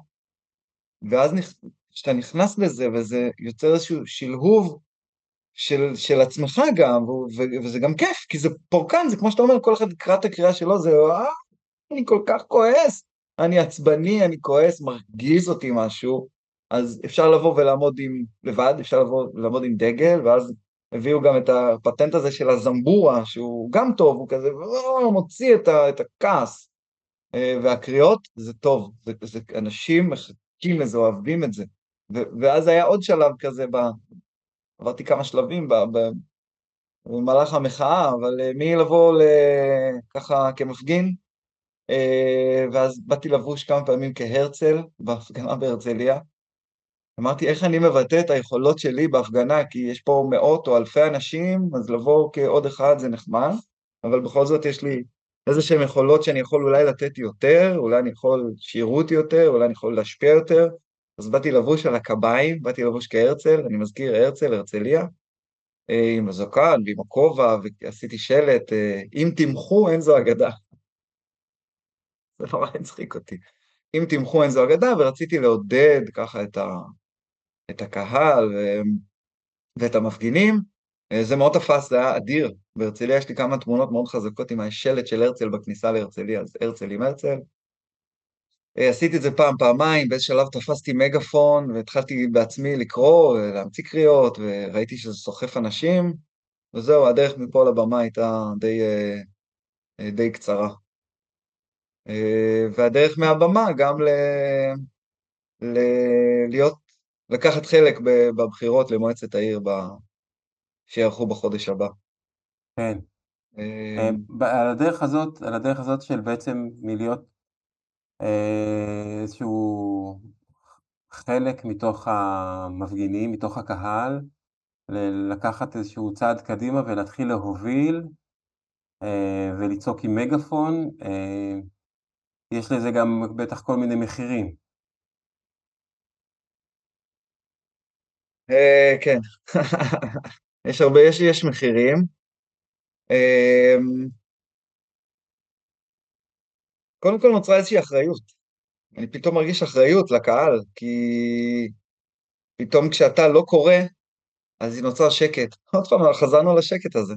ואז נכ... שאתה נכנס לזה, וזה יוצר איזשהו שלהוב של, של עצמך גם, ו, וזה גם כיף, כי זה פורקן, זה כמו שאתה אומר, כל אחד יקרא את הקריאה שלו, זה, אה, אני כל כך כועס, אני עצבני, אני כועס, מרגיז אותי משהו, אז אפשר לבוא ולעמוד עם, לבד, אפשר לבוא ולעמוד עם דגל, ואז הביאו גם את הפטנט הזה של הזמבורה, שהוא גם טוב, הוא כזה, מוציא את, ה, את הכעס. אה, והקריאות, זה טוב, זה, זה, אנשים מחכים לזה, אוהבים את זה. ו- ואז היה עוד שלב כזה, עברתי כמה שלבים במהלך המחאה, אבל אה, מי לבוא ככה כמפגין, אה, ואז באתי לבוש כמה פעמים כהרצל בהפגנה בהרצליה. אמרתי, איך אני מבטא את היכולות שלי בהפגנה, כי יש פה מאות או אלפי אנשים, אז לבוא כעוד אחד זה נחמד, אבל בכל זאת יש לי איזה שהן יכולות שאני יכול אולי לתת יותר, אולי אני יכול שיראו אותי יותר, אולי אני יכול להשפיע יותר. אז באתי לבוש על הקביים, באתי לבוש כהרצל, אני מזכיר הרצל, הרצליה, אה, עם הזקן ועם הכובע, ועשיתי שלט, אה, אם תמחו אין זו אגדה. זה נורא הצחיק אותי. אם תמחו אין זו אגדה, ורציתי לעודד ככה את, ה, את הקהל ו, ואת המפגינים. אה, זה מאוד תפס, זה היה אדיר. בהרצליה יש לי כמה תמונות מאוד חזקות עם השלט של הרצל בכניסה להרצליה, אז הרצל עם הרצל. אה, עשיתי את זה פעם, פעמיים, באיזה שלב תפסתי מגפון והתחלתי בעצמי לקרוא, להמציא קריאות, וראיתי שזה סוחף אנשים, וזהו, הדרך מפה לבמה הייתה די, אה, די קצרה. והדרך מהבמה גם ל... ל... להיות, לקחת חלק בבחירות למועצת העיר ב... שיערכו בחודש הבא. כן. על הדרך הזאת, על הדרך הזאת של בעצם מלהיות איזשהו חלק מתוך המפגינים, מתוך הקהל, לקחת איזשהו צעד קדימה ולהתחיל להוביל ולצעוק עם מגפון, יש לזה גם בטח כל מיני מחירים. כן, יש הרבה, יש מחירים. קודם כל נוצרה איזושהי אחריות. אני פתאום מרגיש אחריות לקהל, כי פתאום כשאתה לא קורא, אז נוצר שקט. עוד פעם, חזרנו לשקט הזה.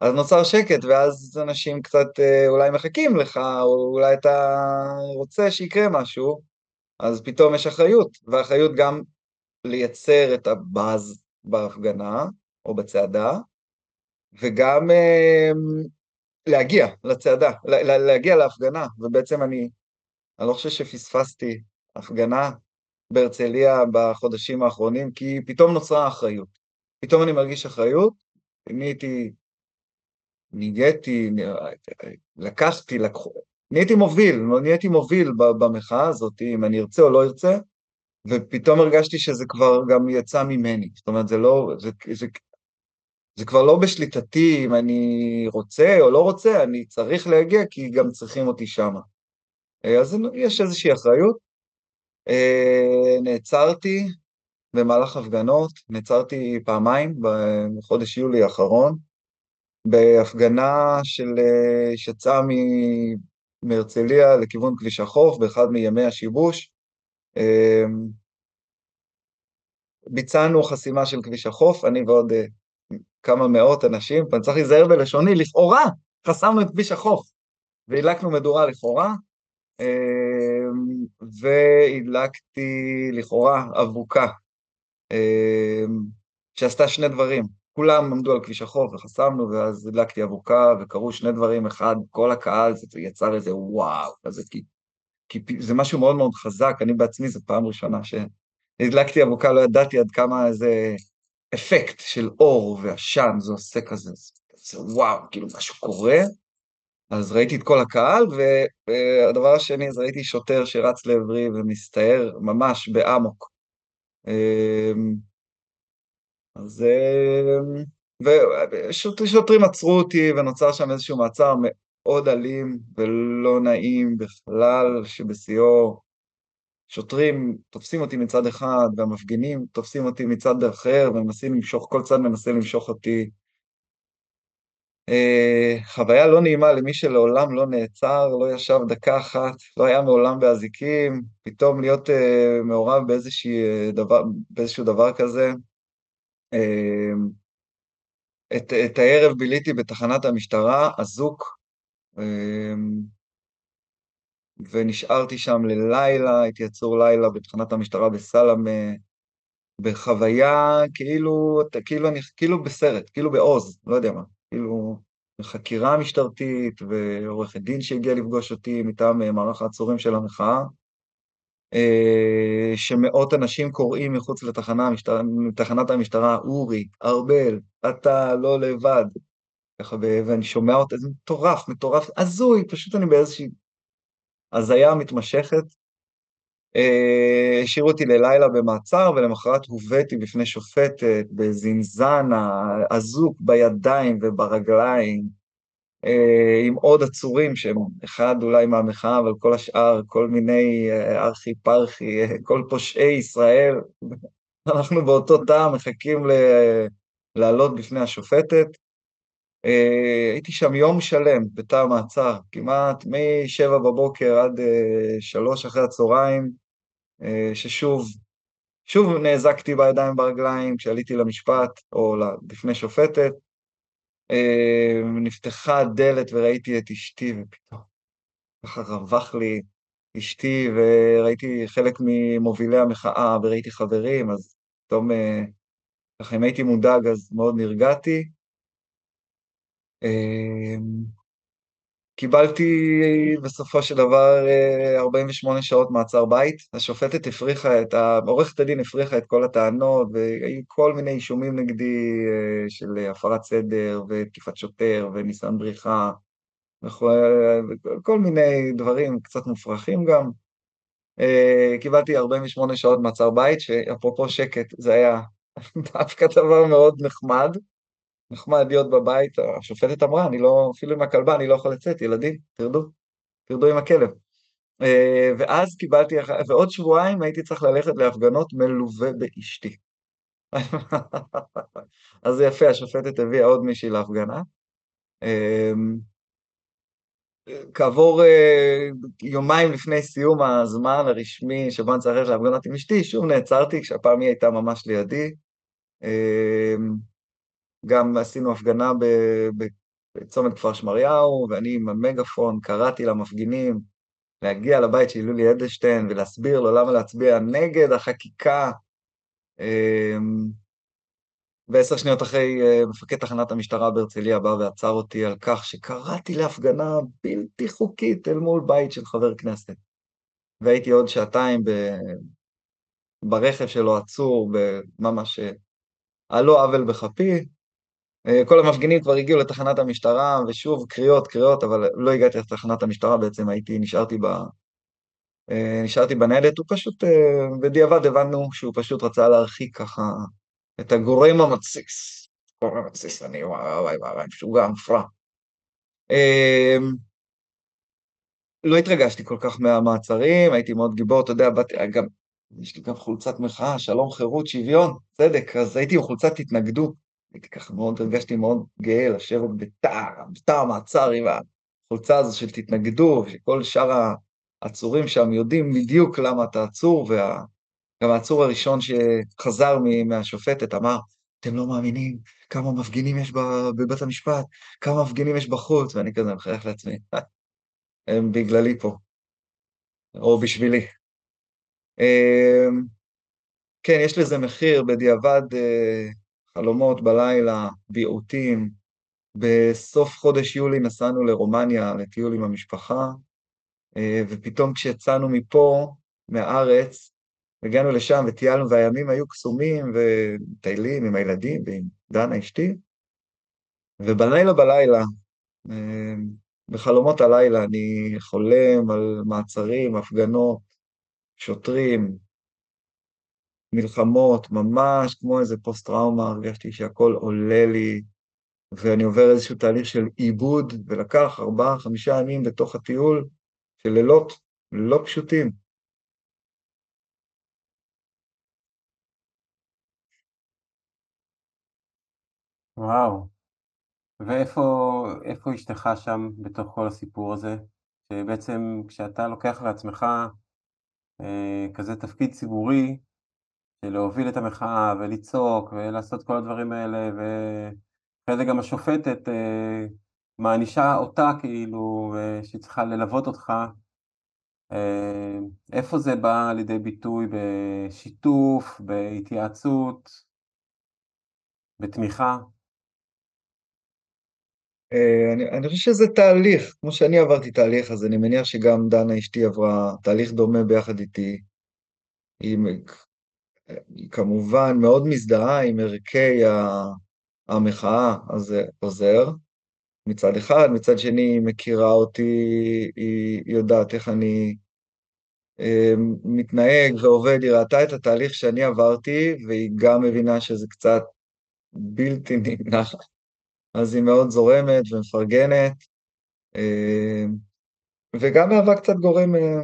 אז נוצר שקט, ואז אנשים קצת אה, אולי מחכים לך, או אולי אתה רוצה שיקרה משהו, אז פתאום יש אחריות, ואחריות גם לייצר את הבאז בהפגנה או בצעדה, וגם אה, להגיע לצעדה, להגיע להפגנה, ובעצם אני, אני לא חושב שפספסתי הפגנה בהרצליה בחודשים האחרונים, כי פתאום נוצרה אחריות. פתאום אני מרגיש אחריות, נהייתי, ניגדתי, לקחתי, לקחו, נהייתי מוביל, נהייתי מוביל במחאה הזאת, אם אני ארצה או לא ארצה, ופתאום הרגשתי שזה כבר גם יצא ממני. זאת אומרת, זה לא, זה, זה, זה כבר לא בשליטתי אם אני רוצה או לא רוצה, אני צריך להגיע כי גם צריכים אותי שמה. אז יש איזושהי אחריות. אה, נעצרתי במהלך הפגנות, נעצרתי פעמיים בחודש יולי האחרון, בהפגנה של, אה, שיצאה מהרצליה לכיוון כביש החוף באחד מימי השיבוש. אה, ביצענו חסימה של כביש החוף, אני ועוד כמה מאות אנשים, ואני צריך להיזהר בלשוני, לכאורה חסמנו את כביש החוף, והדלקנו מדורה לכאורה, אמ, והדלקתי לכאורה אבוקה, אמ, שעשתה שני דברים, כולם עמדו על כביש החוף וחסמנו, ואז הדלקתי אבוקה, וקרו שני דברים, אחד, כל הקהל, זה יצר איזה וואו, כזה, כי, כי זה משהו מאוד מאוד חזק, אני בעצמי, זו פעם ראשונה שהדלקתי אבוקה, לא ידעתי עד כמה איזה אפקט של אור ועשן, זה עושה כזה, זה וואו, כאילו משהו קורה, אז ראיתי את כל הקהל, והדבר השני, אז ראיתי שוטר שרץ לעברי ומסתער ממש באמוק. אמ, אז... אמ, ושוטרים עצרו אותי ונוצר שם איזשהו מעצר מאוד אלים ולא נעים בכלל, שבשיאו שוטרים תופסים אותי מצד אחד, והמפגינים תופסים אותי מצד אחר, ומנסים למשוך, כל צד מנסה למשוך אותי אה, חוויה לא נעימה למי שלעולם לא נעצר, לא ישב דקה אחת, לא היה מעולם באזיקים, פתאום להיות אה, מעורב באיזשהו דבר, באיזשהו דבר כזה. אה, את, את הערב ביליתי בתחנת המשטרה, אזוק, אה, ונשארתי שם ללילה, הייתי עצור לילה בתחנת המשטרה בסלמה, בחוויה כאילו, כאילו, אני, כאילו בסרט, כאילו בעוז, לא יודע מה, כאילו בחקירה משטרתית ועורכת דין שהגיע לפגוש אותי מטעם אה, מערך העצורים של המחאה, אה, שמאות אנשים קוראים מחוץ לתחנה, המשטר, לתחנת המשטרה, אורי, ארבל, אתה לא לבד, ככה, ואני שומע אותה, זה מטורף, מטורף, הזוי, פשוט אני באיזושהי הזיה מתמשכת, אה, השאירו אותי ללילה במעצר, ולמחרת הובאתי בפני שופטת בזינזנה, אזוק בידיים וברגליים, אה, עם עוד עצורים שהם אחד אולי מהמחאה, אבל כל השאר, כל מיני אה, ארכי פרחי, כל פושעי ישראל. אנחנו באותו תא מחכים לעלות בפני השופטת. הייתי שם יום שלם בתא המעצר, כמעט משבע בבוקר עד שלוש אחרי הצהריים. אה, ששוב, שוב נאזקתי בידיים וברגליים כשעליתי למשפט או לפני שופטת. אה, נפתחה הדלת וראיתי את אשתי, ופתאום ככה רווח לי אשתי, וראיתי חלק ממובילי המחאה, וראיתי חברים, אז פתאום, אה, ככה אם הייתי מודאג אז מאוד נרגעתי. קיבלתי בסופו של דבר 48 שעות מעצר בית. השופטת הפריחה את. עורכת הדין הפריחה את כל הטענות, והיו כל מיני אישומים נגדי של הפרת סדר, ותקיפת שוטר, וניסיון בריחה, וכל מיני דברים קצת מופרכים גם. קיבלתי 48 שעות מעצר בית, שאפרופו שקט, זה היה דווקא דבר מאוד נחמד. נחמד להיות בבית, השופטת אמרה, אני לא, אפילו עם הכלבה אני לא יכול לצאת, ילדים, תרדו, תרדו עם הכלב. אה, ואז קיבלתי, ועוד שבועיים הייתי צריך ללכת להפגנות מלווה באשתי. אז זה יפה, השופטת הביאה עוד מישהי להפגנה. אה, כעבור אה, יומיים לפני סיום הזמן הרשמי שבו אני צריך ללכת להפגנות עם אשתי, שוב נעצרתי, כשהפעם היא הייתה ממש לידי. גם עשינו הפגנה בצומת כפר שמריהו, ואני עם המגפון קראתי למפגינים להגיע לבית של יולי אדלשטיין ולהסביר לו למה להצביע נגד החקיקה. אמ, ועשר שניות אחרי, אה, מפקד תחנת המשטרה בהרצליה בא ועצר אותי על כך שקראתי להפגנה בלתי חוקית אל מול בית של חבר כנסת. והייתי עוד שעתיים ב... ברכב שלו עצור, ממש על לא עוול בכפי, אה, כל המפגינים כבר הגיעו לתחנת המשטרה, ושוב, קריאות, קריאות, אבל לא הגעתי לתחנת המשטרה, בעצם הייתי, נשארתי ב... אה, נשארתי בניידת, הוא פשוט, אה, בדיעבד הבנו שהוא פשוט רצה להרחיק ככה את הגורם המתסיס. גורם מתסיס, אני וואי וואי וואי, משוגע, מופרע. לא התרגשתי כל כך מהמעצרים, הייתי מאוד גיבור, אתה יודע, באתי, גם, יש לי גם חולצת מחאה, שלום, חירות, שוויון, צדק, אז הייתי עם חולצת התנגדות. הייתי ככה מאוד, הרגשתי מאוד גאה לשבת בתא, בתא המעצר עם החולצה הזו של תתנגדו, שכל שאר העצורים שם יודעים בדיוק למה אתה עצור, וגם העצור הראשון שחזר מהשופטת אמר, אתם לא מאמינים כמה מפגינים יש בבית המשפט, כמה מפגינים יש בחוץ, ואני כזה מחייך לעצמי, הם בגללי פה, או בשבילי. אמ, כן, יש לזה מחיר, בדיעבד אה, חלומות בלילה, ביעוטים. בסוף חודש יולי נסענו לרומניה לטיול עם המשפחה, אה, ופתאום כשיצאנו מפה, מהארץ, הגענו לשם וטיילנו, והימים היו קסומים, ומטיילים עם הילדים ועם דנה אשתי, ובלילה בלילה, אה, בחלומות הלילה, אני חולם על מעצרים, הפגנות, שוטרים, מלחמות, ממש כמו איזה פוסט-טראומה, הרגשתי שהכל עולה לי, ואני עובר איזשהו תהליך של עיבוד, ולקח ארבעה, חמישה ימים בתוך הטיול של לילות לא פשוטים. וואו, ואיפה אשתך שם בתוך כל הסיפור הזה? שבעצם כשאתה לוקח לעצמך אה, כזה תפקיד ציבורי, להוביל את המחאה ולצעוק ולעשות כל הדברים האלה, ואחרי זה גם השופטת אה, מענישה אותה כאילו, שהיא צריכה ללוות אותך, אה, איפה זה בא לידי ביטוי בשיתוף, בהתייעצות, בתמיכה? אה, אני, אני חושב שזה תהליך, כמו שאני עברתי תהליך, אז אני מניח שגם דנה אשתי עברה תהליך דומה ביחד איתי. היא כמובן מאוד מזדהה עם ערכי המחאה, אז זה עוזר. מצד אחד, מצד שני היא מכירה אותי, היא יודעת איך אני אה, מתנהג ועובד, היא ראתה את התהליך שאני עברתי, והיא גם מבינה שזה קצת בלתי נמנע. אז היא מאוד זורמת ומפרגנת, אה, וגם מהווה קצת גורם, אה,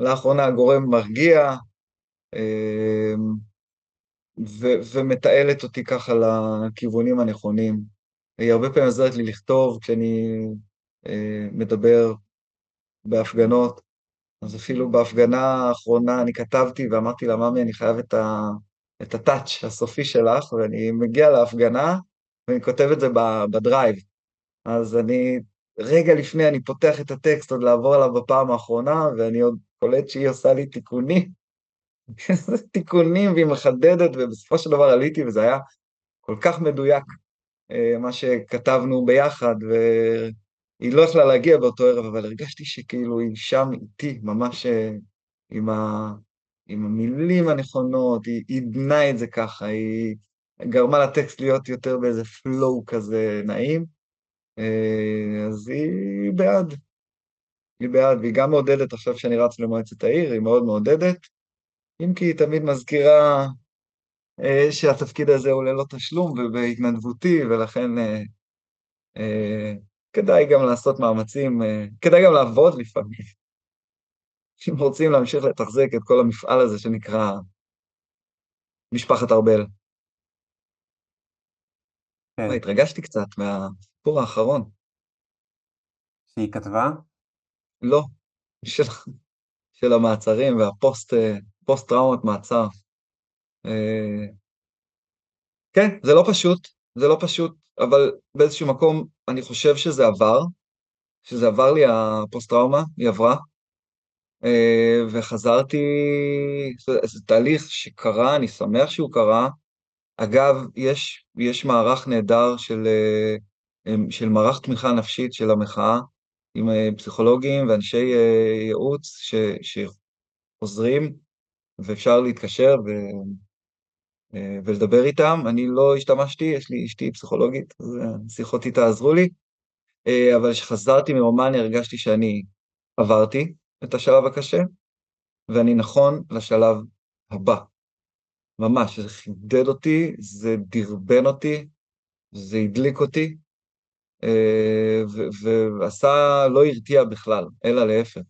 לאחרונה גורם מרגיע, ומתעלת אותי ככה לכיוונים הנכונים. היא הרבה פעמים עוזרת לי לכתוב כשאני מדבר בהפגנות, אז אפילו בהפגנה האחרונה אני כתבתי ואמרתי לה, ממי, אני חייב את ה touch הסופי שלך, ואני מגיע להפגנה, ואני כותב את זה ב Drive. אז אני, רגע לפני אני פותח את הטקסט עוד לעבור עליו בפעם האחרונה, ואני עוד קולט שהיא עושה לי תיקונים. תיקונים, והיא מחדדת, ובסופו של דבר עליתי, וזה היה כל כך מדויק, אה, מה שכתבנו ביחד, והיא לא יכלה להגיע באותו ערב, אבל הרגשתי שכאילו היא שם איתי, ממש אה, עם, ה... עם המילים הנכונות, היא עידנה את זה ככה, היא גרמה לטקסט להיות יותר באיזה פלואו כזה נעים, אה, אז היא בעד. היא בעד, והיא גם מעודדת עכשיו שאני רץ למועצת העיר, היא מאוד מעודדת, אם כי היא תמיד מזכירה אה, שהתפקיד הזה הוא ללא תשלום ובהתנדבותי, ולכן אה, אה, כדאי גם לעשות מאמצים, כדאי גם לעבוד לפעמים. אם רוצים להמשיך לתחזק את כל המפעל הזה שנקרא משפחת ארבל. כן. התרגשתי קצת מהסיפור האחרון. שהיא כתבה? לא, של, של המעצרים והפוסט פוסט טראומת מעצר. אה, כן, זה לא פשוט, זה לא פשוט, אבל באיזשהו מקום אני חושב שזה עבר, שזה עבר לי הפוסט טראומה, היא עברה, אה, וחזרתי, זה תהליך שקרה, אני שמח שהוא קרה, אגב, יש, יש מערך נהדר של, אה, של מערך תמיכה נפשית של המחאה, עם פסיכולוגים ואנשי ייעוץ ש, שעוזרים, ואפשר להתקשר ו, ולדבר איתם. אני לא השתמשתי, יש לי אשתי פסיכולוגית, אז שיחות איתה עזרו לי, אבל כשחזרתי מרומניה הרגשתי שאני עברתי את השלב הקשה, ואני נכון לשלב הבא. ממש, זה חידד אותי, זה דרבן אותי, זה הדליק אותי, אה, ועשה, לא הרתיע בכלל, אלא להפך.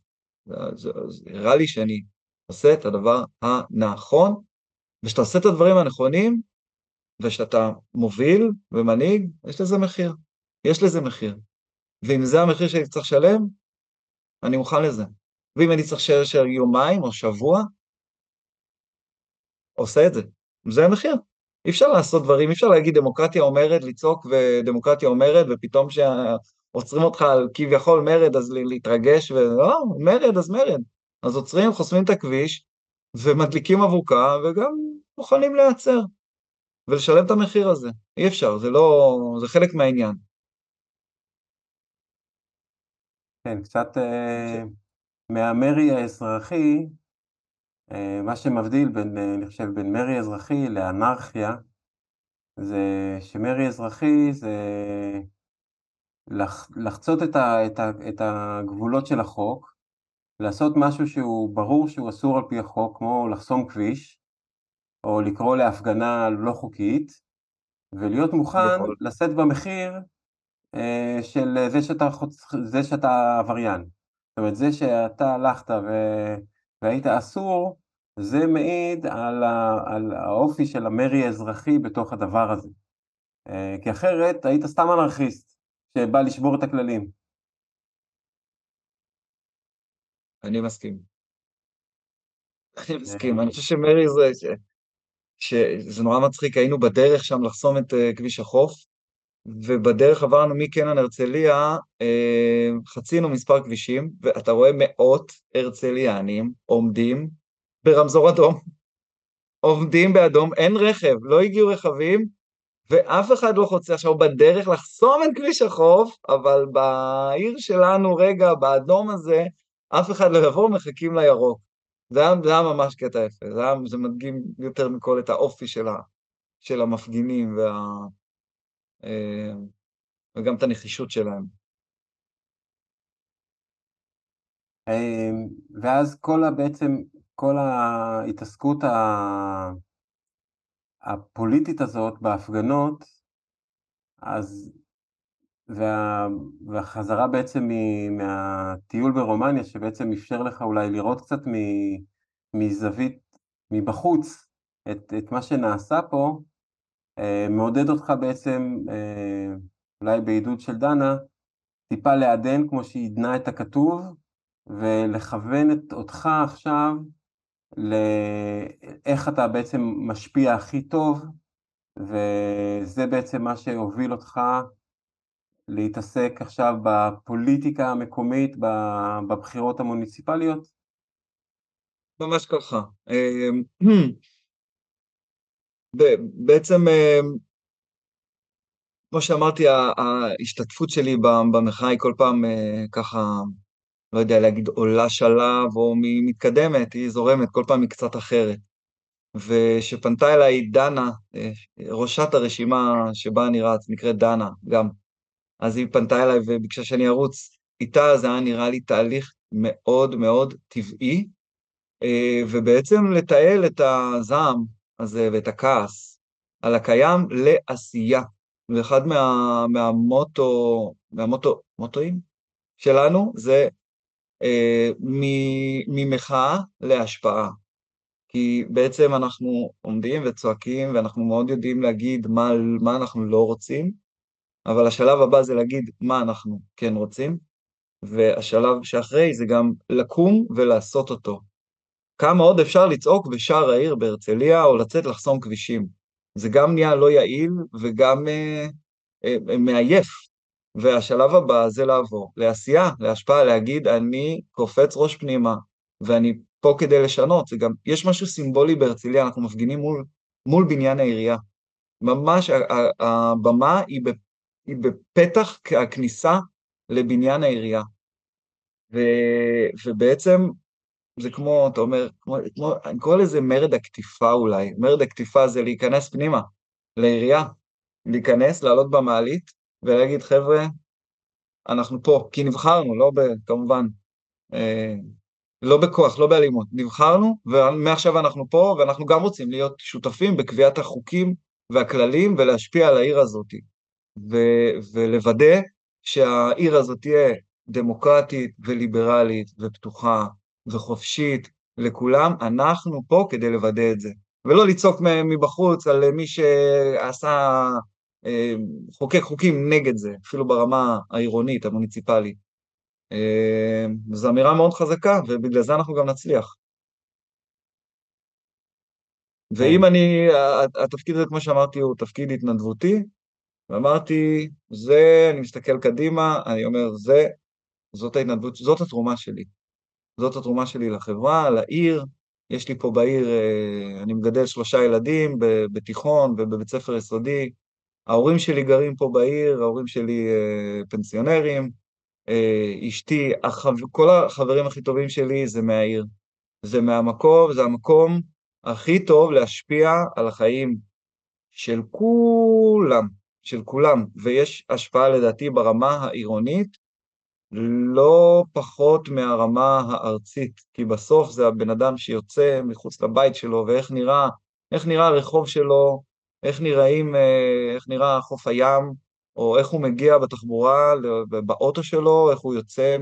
זה הראה לי שאני עושה את הדבר הנכון, ושאתה עושה את הדברים הנכונים, ושאתה מוביל ומנהיג, יש לזה מחיר. יש לזה מחיר. ואם זה המחיר שאני צריך לשלם, אני מוכן לזה. ואם אני צריך לשלם יומיים או שבוע, עושה את זה. זה המחיר. אי אפשר לעשות דברים, אי אפשר להגיד דמוקרטיה אומרת, לצעוק ודמוקרטיה אומרת, ופתאום שעוצרים אותך על כביכול מרד, אז להתרגש, ולא, מרד, אז מרד. אז עוצרים, חוסמים את הכביש, ומדליקים אבוקה, וגם מוכנים להיעצר, ולשלם את המחיר הזה. אי אפשר, זה לא, זה חלק מהעניין. כן, קצת אה, מהמרי האזרחי, אה, מה שמבדיל בין, אה, אני חושב, בין מרי אזרחי לאנרכיה, זה שמרי אזרחי זה לח, לחצות את, ה, את, ה, את הגבולות של החוק, לעשות משהו שהוא ברור שהוא אסור על פי החוק, כמו לחסום כביש, או לקרוא להפגנה לא חוקית, ולהיות מוכן יכול. לשאת במחיר אה, של זה שאתה, זה שאתה עבריין. זאת אומרת, זה שאתה הלכת ו... והיית אסור, זה מעיד על, ה, על האופי של המרי האזרחי בתוך הדבר הזה. אה, כי אחרת היית סתם אנרכיסט שבא לשבור את הכללים. אני מסכים. אני מסכים, אני חושב שמרי זה, שזה נורא מצחיק, היינו בדרך שם לחסום את uh, כביש החוף, ובדרך עברנו מקנן הרצליה, uh, חצינו מספר כבישים, ואתה רואה מאות הרצליאנים עומדים ברמזור אדום, עומדים באדום, אין רכב, לא הגיעו רכבים, ואף אחד לא חוצה. עכשיו בדרך לחסום את כביש החוף, אבל בעיר שלנו, רגע, באדום הזה, אף אחד לא יבוא, מחכים לירוק. זה היה, זה היה ממש קטע יפה, זה, היה, זה מדגים יותר מכל את האופי של, ה, של המפגינים וה, אה, וגם את הנחישות שלהם. אמ, ואז כל ה... בעצם, כל ההתעסקות הפוליטית הזאת בהפגנות, אז, וה, והחזרה בעצם מהטיול ברומניה, שבעצם אפשר לך אולי לראות קצת מזווית, מבחוץ, את, את מה שנעשה פה, אה, מעודד אותך בעצם, אה, אולי בעידוד של דנה, טיפה לעדן כמו שהיא עדנה את הכתוב, ולכוון את אותך עכשיו לאיך אתה בעצם משפיע הכי טוב, וזה בעצם מה שהוביל אותך להתעסק עכשיו בפוליטיקה המקומית, בבחירות המוניציפליות? ממש ככה. אמ, בעצם, אמ, כמו שאמרתי, ההשתתפות שלי במחאה היא כל פעם אה, ככה לא יודע להגיד עולה שלב או מתקדמת, היא זורמת, כל פעם היא קצת אחרת. ושפנתה אליי דנה, אה, ראשת הרשימה שבה אני רץ, נקראת דנה, גם. אז היא פנתה אליי וביקשה שאני ארוץ איתה, זה היה נראה לי תהליך מאוד מאוד טבעי, אה, ובעצם לתעל את הזעם הזה ואת הכעס על הקיים לעשייה. ואחד מה, מהמוטו, מהמוטו, מוטואים שלנו זה אה, ממחאה להשפעה. כי בעצם אנחנו עומדים וצועקים ואנחנו מאוד יודעים להגיד מה, מה אנחנו לא רוצים, אבל השלב הבא זה להגיד מה אנחנו כן רוצים, והשלב שאחרי זה גם לקום ולעשות אותו. כמה עוד אפשר לצעוק בשער העיר בהרצליה או לצאת לחסום כבישים. זה גם נהיה לא יעיל וגם אה, אה, מעייף. והשלב הבא זה לעבור לעשייה, להשפעה, להגיד אני קופץ ראש פנימה ואני פה כדי לשנות, זה גם, יש משהו סימבולי בהרצליה, אנחנו מפגינים מול, מול בניין העירייה. ממש הבמה היא, היא בפתח הכניסה לבניין העירייה. ו, ובעצם זה כמו, אתה אומר, כמו, כמו, אני קורא לזה מרד הקטיפה אולי, מרד הקטיפה זה להיכנס פנימה, לעירייה, להיכנס, לעלות במעלית, ולהגיד, חבר'ה, אנחנו פה, כי נבחרנו, לא ב, כמובן, אה, לא בכוח, לא באלימות, נבחרנו, ומעכשיו אנחנו פה, ואנחנו גם רוצים להיות שותפים בקביעת החוקים והכללים ולהשפיע על העיר הזאת, ולוודא שהעיר הזאת תהיה דמוקרטית וליברלית ופתוחה וחופשית לכולם, אנחנו פה כדי לוודא את זה. ולא לצעוק מבחוץ על מי שעשה אה, חוקק חוקים נגד זה, אפילו ברמה העירונית, המוניציפלית. אה, זו אמירה מאוד חזקה, ובגלל זה אנחנו גם נצליח. ואם כן. אני, התפקיד הזה, כמו שאמרתי, הוא תפקיד התנדבותי, ואמרתי, זה, אני מסתכל קדימה, אני אומר, זה, זאת ההתנדבות, זאת התרומה שלי. זאת התרומה שלי לחברה, לעיר. יש לי פה בעיר, אה, אני מגדל שלושה ילדים בתיכון ובבית ספר יסודי, ההורים שלי גרים פה בעיר, ההורים שלי אה, פנסיונרים, אה, אשתי. כל החברים הכי טובים שלי זה מהעיר. זה מהמקום, זה המקום הכי טוב להשפיע על החיים של כולם, של כולם, ויש השפעה לדעתי ברמה העירונית, לא פחות מהרמה הארצית, כי בסוף זה הבן אדם שיוצא מחוץ לבית שלו, ואיך נראה, איך נראה הרחוב שלו, איך נראים, אה, איך נראה חוף הים, או איך הוא מגיע בתחבורה, באוטו שלו, איך הוא יוצא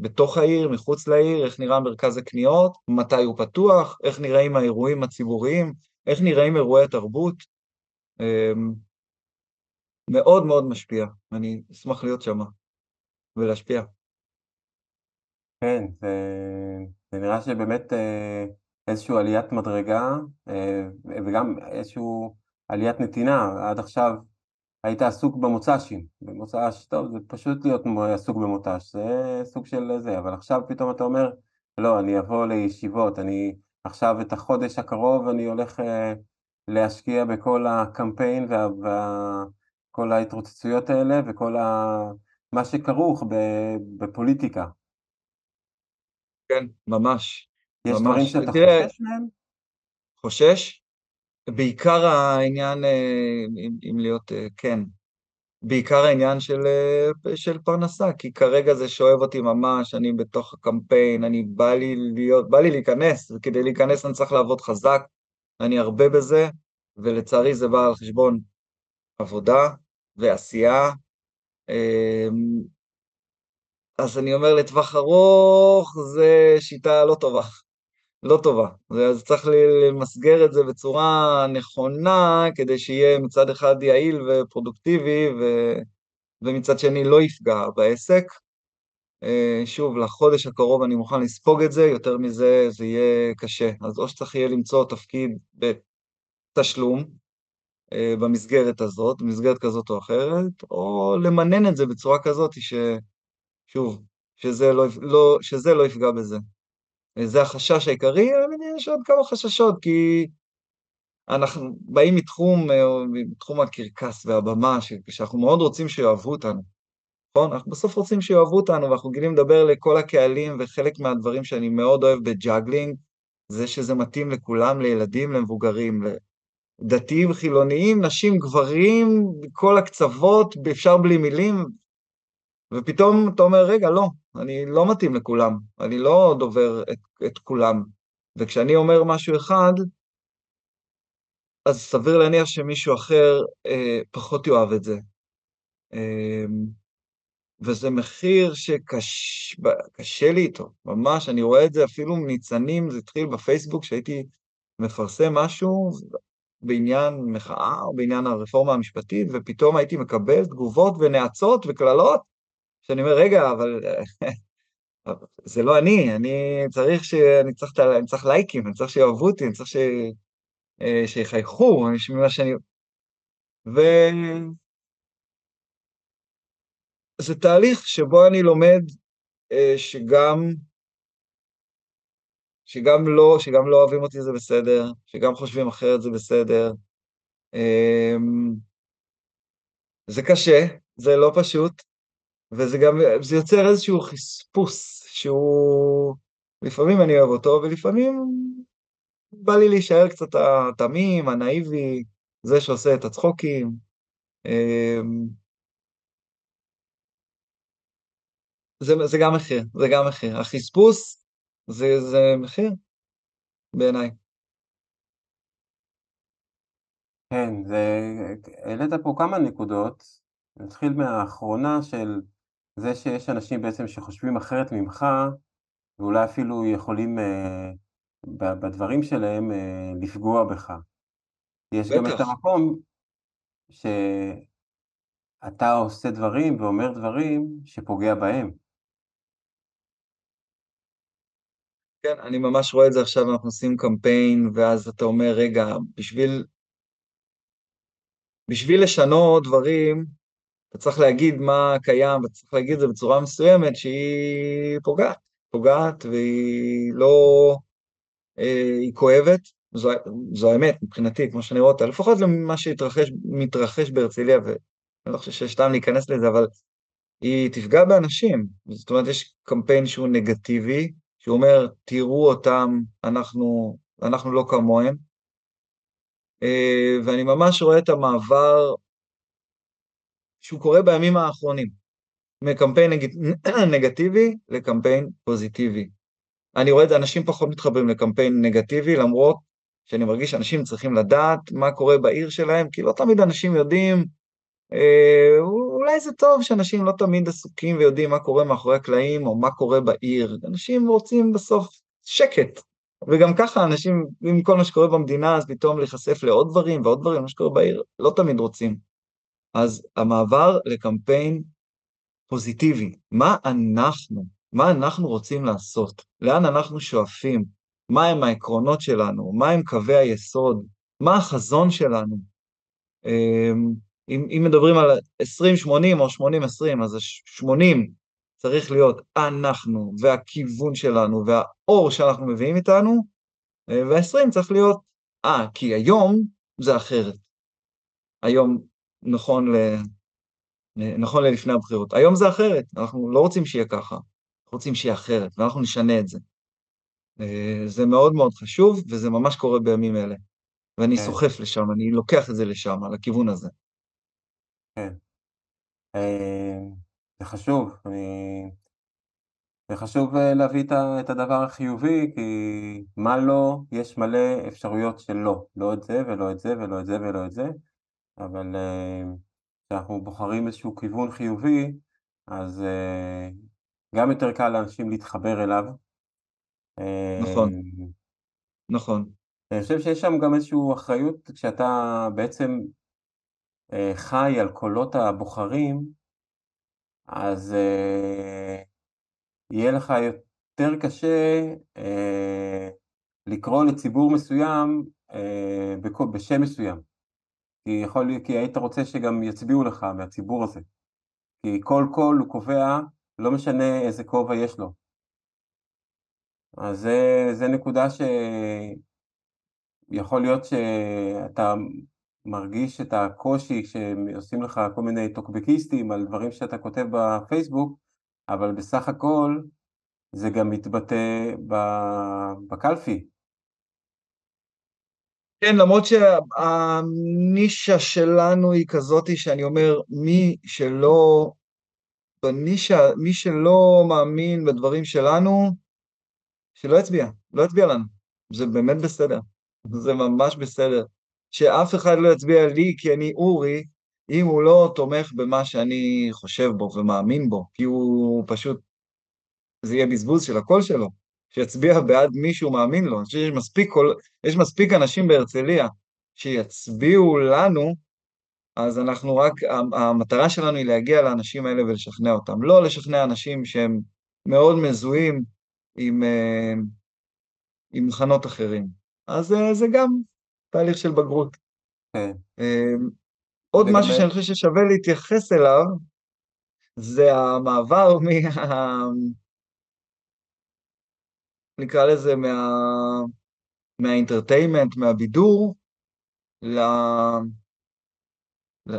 בתוך העיר, מחוץ לעיר, איך נראה מרכז הקניות, מתי הוא פתוח, איך נראים האירועים הציבוריים, איך נראים אירועי התרבות. מאוד מאוד משפיע. אני אשמח להיות שם ולהשפיע. כן, זה, זה נראה שבאמת אה, איזושהי עליית מדרגה אה, וגם איזושהי עליית נתינה. עד עכשיו היית עסוק במוצ"שים, במוצ"ש, טוב, זה פשוט להיות עסוק במוצ"ש, זה סוג של זה, אבל עכשיו פתאום אתה אומר, לא, אני אבוא לישיבות, אני עכשיו את החודש הקרוב אני הולך אה, להשקיע בכל הקמפיין וכל ההתרוצצויות האלה וכל ה... מה שכרוך בפוליטיקה. כן, ממש. יש ממש. דברים שאתה תראה, חושש מהם? חושש? בעיקר העניין, אה, אם, אם להיות, אה, כן, בעיקר העניין של, אה, של פרנסה, כי כרגע זה שואב אותי ממש, אני בתוך הקמפיין, אני בא לי להיות, בא לי להיכנס, וכדי להיכנס אני צריך לעבוד חזק, אני הרבה בזה, ולצערי זה בא על חשבון עבודה ועשייה. אז אני אומר, לטווח ארוך זה שיטה לא טובה. לא טובה. אז צריך למסגר את זה בצורה נכונה, כדי שיהיה מצד אחד יעיל ופרודוקטיבי, ו... ומצד שני לא יפגע בעסק. אה, שוב, לחודש הקרוב אני מוכן לספוג את זה, יותר מזה זה יהיה קשה. אז או שצריך יהיה למצוא תפקיד בתשלום, במסגרת הזאת, במסגרת כזאת או אחרת, או למנן את זה בצורה כזאת ש... שוב, שזה לא, לא, שזה לא יפגע בזה. זה החשש העיקרי, אבל יש עוד כמה חששות, כי אנחנו באים מתחום, אה, מתחום הקרקס והבמה, שאנחנו מאוד רוצים שיאהבו אותנו, נכון? אנחנו בסוף רוצים שיאהבו אותנו, ואנחנו רגילים לדבר לכל הקהלים, וחלק מהדברים שאני מאוד אוהב ב juggling, זה שזה מתאים לכולם, לילדים, למבוגרים, לדתיים, חילוניים, נשים, גברים, כל הקצוות, אפשר בלי מילים, ופתאום אתה אומר, רגע, לא, אני לא מתאים לכולם, אני לא דובר את, את כולם. וכשאני אומר משהו אחד, אז סביר להניח שמישהו אחר אה, פחות יאהב את זה. אה, וזה מחיר שקשה לי איתו, ממש, אני רואה את זה אפילו מניצנים, זה התחיל בפייסבוק, שהייתי מפרסם משהו בעניין מחאה או בעניין הרפורמה המשפטית, ופתאום הייתי מקבל תגובות ונאצות וקללות, שאני אומר, רגע, אבל זה לא אני, אני צריך ש... אני צריך, אני צריך לייקים, אני צריך שיאהבו אותי, אני צריך ש... אה, שיחייכו, ממה שאני... ו... זה תהליך שבו אני לומד אה, שגם, שגם לא, שגם לא אוהבים אותי זה בסדר, שגם חושבים אחרת זה בסדר. אמ, זה קשה, זה לא פשוט, וזה גם, זה יוצר איזשהו חספוס, שהוא, לפעמים אני אוהב אותו, ולפעמים בא לי להישאר קצת התמים, הנאיבי, זה שעושה את הצחוקים. אמ, זה, זה גם מחיר, זה גם מחיר. החספוס זה, זה מחיר, בעיניי. כן, זה... העלית פה כמה נקודות. נתחיל מהאחרונה של זה שיש אנשים בעצם שחושבים אחרת ממך, ואולי אפילו יכולים אה, בדברים שלהם אה, לפגוע בך. יש בטח. גם את המקום שאתה עושה דברים ואומר דברים שפוגע בהם. כן, אני ממש רואה את זה עכשיו, אנחנו עושים קמפיין, ואז אתה אומר, רגע, בשביל, בשביל לשנות דברים, אתה צריך להגיד מה קיים, ואתה צריך להגיד את זה בצורה מסוימת שהיא פוגעת, פוגעת, והיא לא... אה, היא כואבת, זו, זו האמת מבחינתי, כמו שאני רואה אותה, לפחות למה שמתרחש בהרצליה, ואני לא חושב שיש טעם להיכנס לזה, אבל היא תפגע באנשים. זאת אומרת, יש קמפיין שהוא נגטיבי, שהוא אומר, תראו אותם, אנחנו, אנחנו לא כמוהם. אה, ואני ממש רואה את המעבר שהוא קורה בימים האחרונים, מקמפיין נג... נגטיבי לקמפיין פוזיטיבי. אני רואה את זה, אנשים פחות מתחברים לקמפיין נגטיבי, למרות שאני מרגיש שאנשים צריכים לדעת מה קורה בעיר שלהם, כי לא תמיד אנשים יודעים, אולי זה טוב שאנשים לא תמיד עסוקים ויודעים מה קורה מאחורי הקלעים, או מה קורה בעיר. אנשים רוצים בסוף שקט, וגם ככה אנשים, עם כל מה שקורה במדינה, אז פתאום להיחשף לעוד דברים ועוד דברים, מה שקורה בעיר, לא תמיד רוצים. אז המעבר לקמפיין פוזיטיבי, מה אנחנו, מה אנחנו רוצים לעשות, לאן אנחנו שואפים, מהם העקרונות שלנו, מהם קווי היסוד, מה החזון שלנו. אם, אם מדברים על 20-80 או 80-20, אז ה-80 צריך להיות אנחנו והכיוון שלנו והאור שאנחנו מביאים איתנו, אה, וה-20 צריך להיות, אה, כי היום זה אחרת. היום נכון, ל... נכון ללפני הבחירות. היום זה אחרת, אנחנו לא רוצים שיהיה ככה, אנחנו רוצים שיהיה אחרת, ואנחנו נשנה את זה. אה, זה מאוד מאוד חשוב, וזה ממש קורה בימים אלה. ואני כן. סוחף לשם, אני לוקח את זה לשם, לכיוון הזה. כן. אה, זה חשוב, אני... זה חשוב אה, להביא את הדבר החיובי, כי מה לא, יש מלא אפשרויות של לא. לא את זה, ולא את זה, ולא את זה, ולא את זה, אבל כשאנחנו בוחרים איזשהו כיוון חיובי, אז גם יותר קל לאנשים להתחבר אליו. נכון. נכון. אני חושב שיש שם גם איזושהי אחריות כשאתה בעצם אה, חי על קולות הבוחרים, אז אה, יהיה לך יותר קשה אה, לקרוא לציבור מסוים בשם מסוים. כי יכול כי היית רוצה שגם יצביעו לך מהציבור הזה. כי כל קול הוא קובע, לא משנה איזה כובע יש לו. אז זה, זה נקודה שיכול להיות שאתה מרגיש את הקושי כשעושים לך כל מיני טוקבקיסטים על דברים שאתה כותב בפייסבוק, אבל בסך הכל זה גם מתבטא בקלפי. כן, למרות שהנישה שלנו היא כזאת שאני אומר, מי שלא, בנישה, מי שלא מאמין בדברים שלנו, שלא יצביע, לא יצביע לנו. זה באמת בסדר, זה ממש בסדר. שאף אחד לא יצביע לי כי אני אורי, אם הוא לא תומך במה שאני חושב בו ומאמין בו, כי הוא פשוט, זה יהיה בזבוז של הקול שלו, שיצביע בעד מי שהוא מאמין לו. אני חושב שיש מספיק, יש מספיק אנשים בהרצליה שיצביעו לנו, אז אנחנו רק, המטרה שלנו היא להגיע לאנשים האלה ולשכנע אותם, לא לשכנע אנשים שהם מאוד מזוהים עם, אה, עם מחנות אחרים. אז אה, זה גם תהליך של בגרות. כן. אמ, עוד משהו שאני חושב ששווה להתייחס אליו, זה המעבר מה... נקרא לזה מה... מהאינטרטיימנט, מהבידור, ל...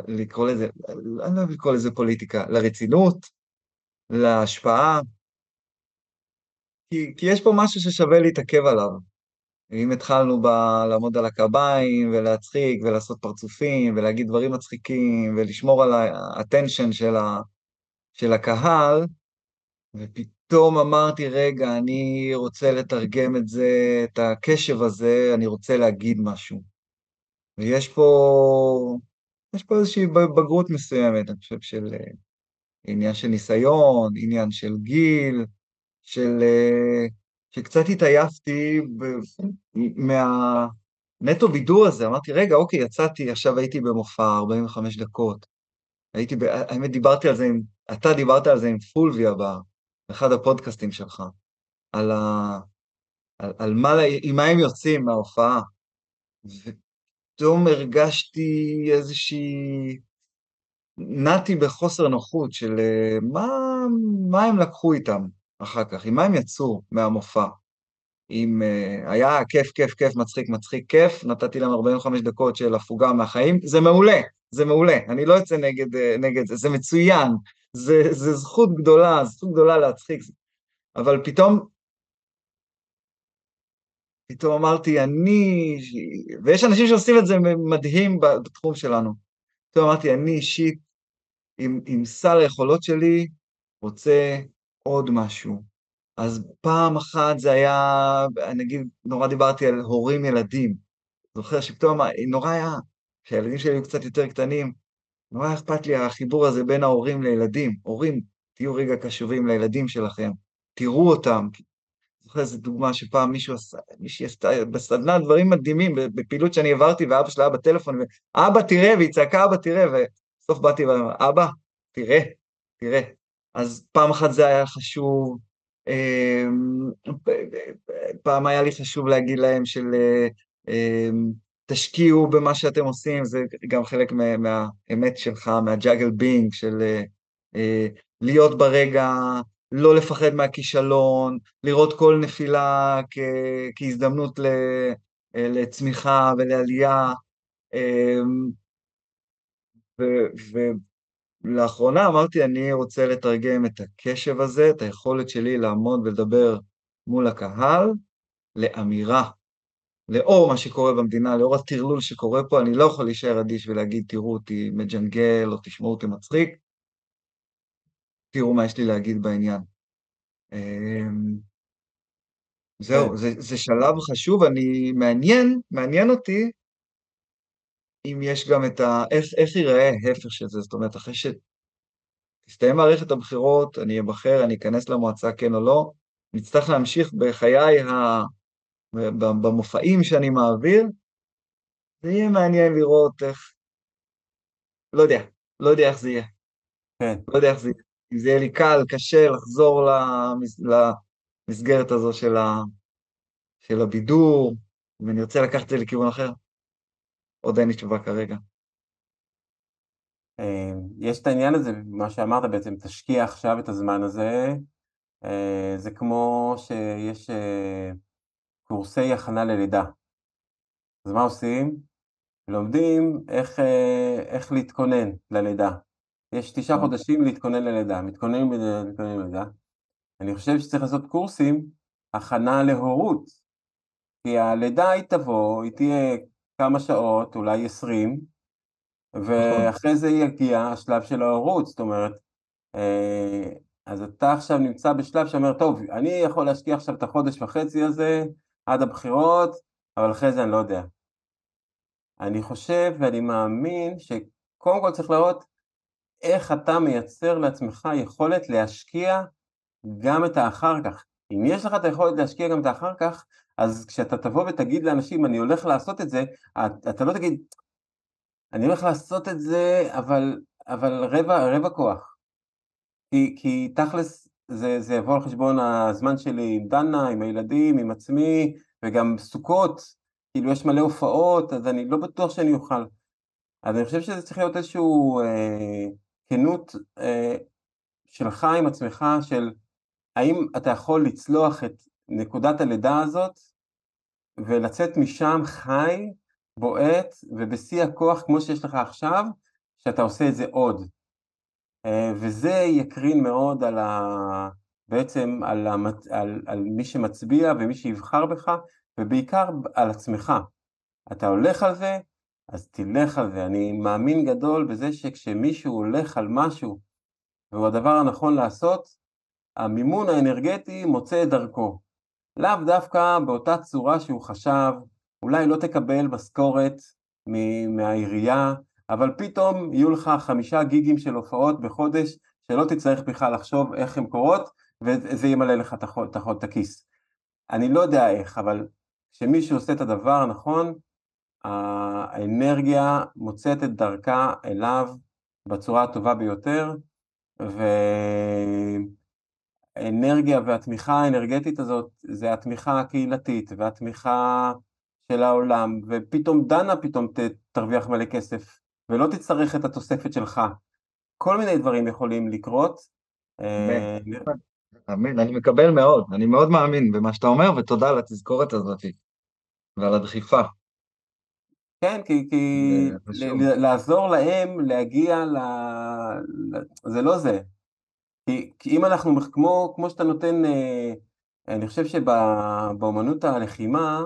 לקרוא לזה, אני לא אוהב לקרוא לזה פוליטיקה, לרצינות, להשפעה, כי, כי יש פה משהו ששווה להתעכב עליו. אם התחלנו ב... לעמוד על הקביים ולהצחיק ולעשות פרצופים ולהגיד דברים מצחיקים ולשמור על האטנשן של, הקהל, ופתאום אמרתי, רגע, אני רוצה לתרגם את זה, את הקשב הזה, אני רוצה להגיד משהו. ויש פה, יש פה איזושהי בגרות מסוימת, אני חושב, של אה, עניין של ניסיון, עניין של גיל, של... שקצת התעייפתי ב... מהנטו בידור הזה, אמרתי, רגע, אוקיי, יצאתי, עכשיו הייתי במופע 45 דקות. הייתי, ב... האמת, דיברתי על זה עם, אתה דיברת על זה עם פולביה באחד הפודקאסטים שלך, על, ה... על, על מה, עם מה הם יוצאים מההופעה. ופתאום הרגשתי איזושהי... נעתי בחוסר נוחות של אה, מה, מה הם לקחו איתם. אחר כך, עם מה הם יצאו מהמופע? אם uh, היה כיף, כיף, כיף, מצחיק, מצחיק, כיף, נתתי להם 45 דקות של הפוגה מהחיים, זה מעולה, זה מעולה, אני לא יוצא נגד, uh, נגד זה, זה מצוין, זה, זה זכות גדולה, זכות גדולה להצחיק, אבל פתאום, פתאום אמרתי, אני, ויש אנשים שעושים את זה מדהים בתחום שלנו, פתאום אמרתי, אני אישית, עם, עם סל היכולות שלי, רוצה עוד משהו. אז פעם אחת זה היה, נגיד, נורא דיברתי על הורים ילדים. זוכר שפתאום נורא היה, כשהילדים שלי היו קצת יותר קטנים, נורא אכפת לי החיבור הזה בין ההורים לילדים. הורים, תהיו רגע קשובים לילדים שלכם, תראו אותם. זוכר איזו דוגמה שפעם מישהו עשה, מישהי עשתה בסדנה דברים מדהימים, בפעילות שאני העברתי, ואבא שלה היה בטלפון, ואבא תראה, והיא צעקה אבא תראה, בסוף באתי ואמרתי, אבא, תראה, תראה. אז פעם אחת זה היה חשוב, אמ, פעם היה לי חשוב להגיד להם של אמ, תשקיעו במה שאתם עושים, זה גם חלק מהאמת שלך, מהג'אגל בינג, של אה, להיות ברגע, לא לפחד מהכישלון, לראות כל נפילה כהזדמנות לצמיחה ולעלייה. אמ, ולאחרונה אמרתי, אני רוצה לתרגם את הקשב הזה, את היכולת שלי לעמוד ולדבר מול הקהל, לאמירה. לאור מה שקורה במדינה, לאור הטרלול שקורה פה, אני לא יכול להישאר אדיש ולהגיד, תראו אותי מג'נגל, או תשמעו אותי מצחיק, תראו מה יש לי להגיד בעניין. אמ, זהו, כן. זה, זה שלב חשוב, אני, מעניין, מעניין אותי אם יש גם את ה... איך, איך ייראה ההפך של זה, זאת אומרת, אחרי שתסתיים מערכת הבחירות, אני אבחר, אני אכנס למועצה, כן או לא, נצטרך להמשיך בחיי ה... במופעים שאני מעביר, זה יהיה מעניין לראות איך... לא יודע, לא יודע איך זה יהיה. כן. לא יודע איך זה יהיה. אם זה יהיה לי קל, קשה לחזור למס... למסגרת הזו של, ה... של הבידור, אם אני רוצה לקחת את זה לכיוון אחר. עוד אין לי תשובה כרגע. אה, יש את העניין הזה, מה שאמרת בעצם, תשקיע עכשיו את הזמן הזה, אה, זה כמו שיש אה, קורסי הכנה ללידה. אז מה עושים? לומדים איך, איך להתכונן ללידה. יש תשעה אוקיי. חודשים להתכונן ללידה, מתכוננים ללידה. אני חושב שצריך לעשות קורסים הכנה להורות, כי הלידה היא תבוא, היא תהיה כמה שעות, אולי עשרים, ואחרי זה יגיע השלב של ההורות, זאת אומרת, אה, אז אתה עכשיו נמצא בשלב שאומר, טוב, אני יכול להשקיע עכשיו את החודש וחצי הזה עד הבחירות, אבל אחרי זה אני לא יודע. אני חושב ואני מאמין שקודם כל צריך לראות איך אתה מייצר לעצמך יכולת להשקיע גם את האחר כך. אם יש לך את היכולת להשקיע גם את האחר כך, אז כשאתה תבוא ותגיד לאנשים, אני הולך לעשות את זה, אתה לא תגיד, אני הולך לעשות את זה, אבל, אבל רבע, רבע כוח. כי, כי תכלס זה, זה יבוא על חשבון הזמן שלי עם דנה, עם הילדים, עם עצמי, וגם סוכות, כאילו יש מלא הופעות, אז אני לא בטוח שאני אוכל. אז אני חושב שזה צריך להיות איזושהי אה, כנות אה, שלך עם עצמך, של האם אתה יכול לצלוח את נקודת הלידה הזאת ולצאת משם חי, בועט ובשיא הכוח כמו שיש לך עכשיו, שאתה עושה את זה עוד. אה, וזה יקרין מאוד על ה... בעצם על, המת... על, על מי שמצביע ומי שיבחר בך, ובעיקר על עצמך. אתה הולך על זה, אז תלך על זה. אני מאמין גדול בזה שכשמישהו הולך על משהו, והוא הדבר הנכון לעשות, המימון האנרגטי מוצא את דרכו. לאו דווקא באותה צורה שהוא חשב, אולי לא תקבל משכורת מהעירייה, אבל פתאום יהיו לך חמישה גיגים של הופעות בחודש, שלא תצטרך בכלל לחשוב איך הן קורות, וזה ימלא לך את הכיס. אני לא יודע איך, אבל כשמישהו עושה את הדבר הנכון, האנרגיה מוצאת את דרכה אליו בצורה הטובה ביותר, ו... האנרגיה והתמיכה האנרגטית הזאת זה התמיכה הקהילתית והתמיכה של העולם, ופתאום דנה פתאום ת, תרוויח מלא כסף, ולא תצטרך את התוספת שלך. כל מיני דברים יכולים לקרות. אמן, אני מקבל מאוד, אני מאוד מאמין במה שאתה אומר, ותודה על התזכורת הזאת ועל הדחיפה. כן, כי, כי לעזור להם להגיע ל... זה לא זה, כי, כי אם אנחנו, כמו, כמו שאתה נותן, אה, אני חושב שבאמנות הלחימה,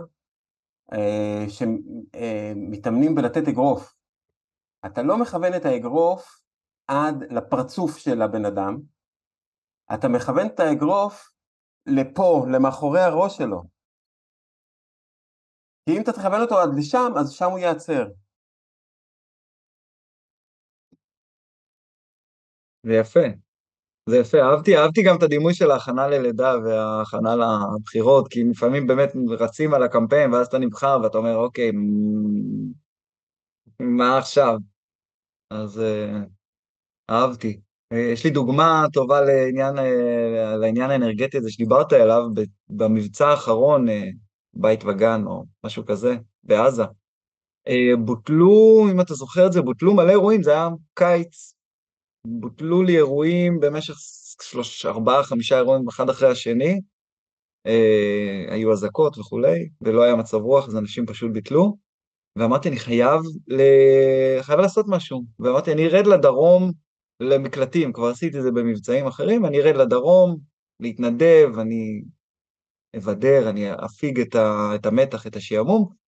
אה, שמתאמנים בלתת אגרוף, אתה לא מכוון את האגרוף עד לפרצוף של הבן אדם, אתה מכוון את האגרוף לפה, למאחורי הראש שלו. כי אם אתה תכוון אותו עד לשם, אז שם הוא ייעצר. זה יפה. זה יפה, אהבתי, אהבתי גם את הדימוי של ההכנה ללידה וההכנה לבחירות, כי לפעמים באמת רצים על הקמפיין, ואז אתה נבחר ואתה אומר, אוקיי, מה עכשיו? אז אה, אהבתי. אה, יש לי דוגמה טובה לעניין, אה, לעניין האנרגטי הזה שדיברת עליו, במבצע האחרון, אה, בית וגן או משהו כזה, בעזה. בוטלו, אם אתה זוכר את זה, בוטלו מלא אירועים, זה היה קיץ, בוטלו לי אירועים במשך שלוש, ארבעה, חמישה אירועים אחד אחרי השני, אה, היו אזעקות וכולי, ולא היה מצב רוח, אז אנשים פשוט ביטלו, ואמרתי, אני חייב, ל... חייב לעשות משהו, ואמרתי, אני ארד לדרום למקלטים, כבר עשיתי את זה במבצעים אחרים, אני ארד לדרום, להתנדב, אני אבדר, אני אפיג את, ה... את המתח, את השעמום,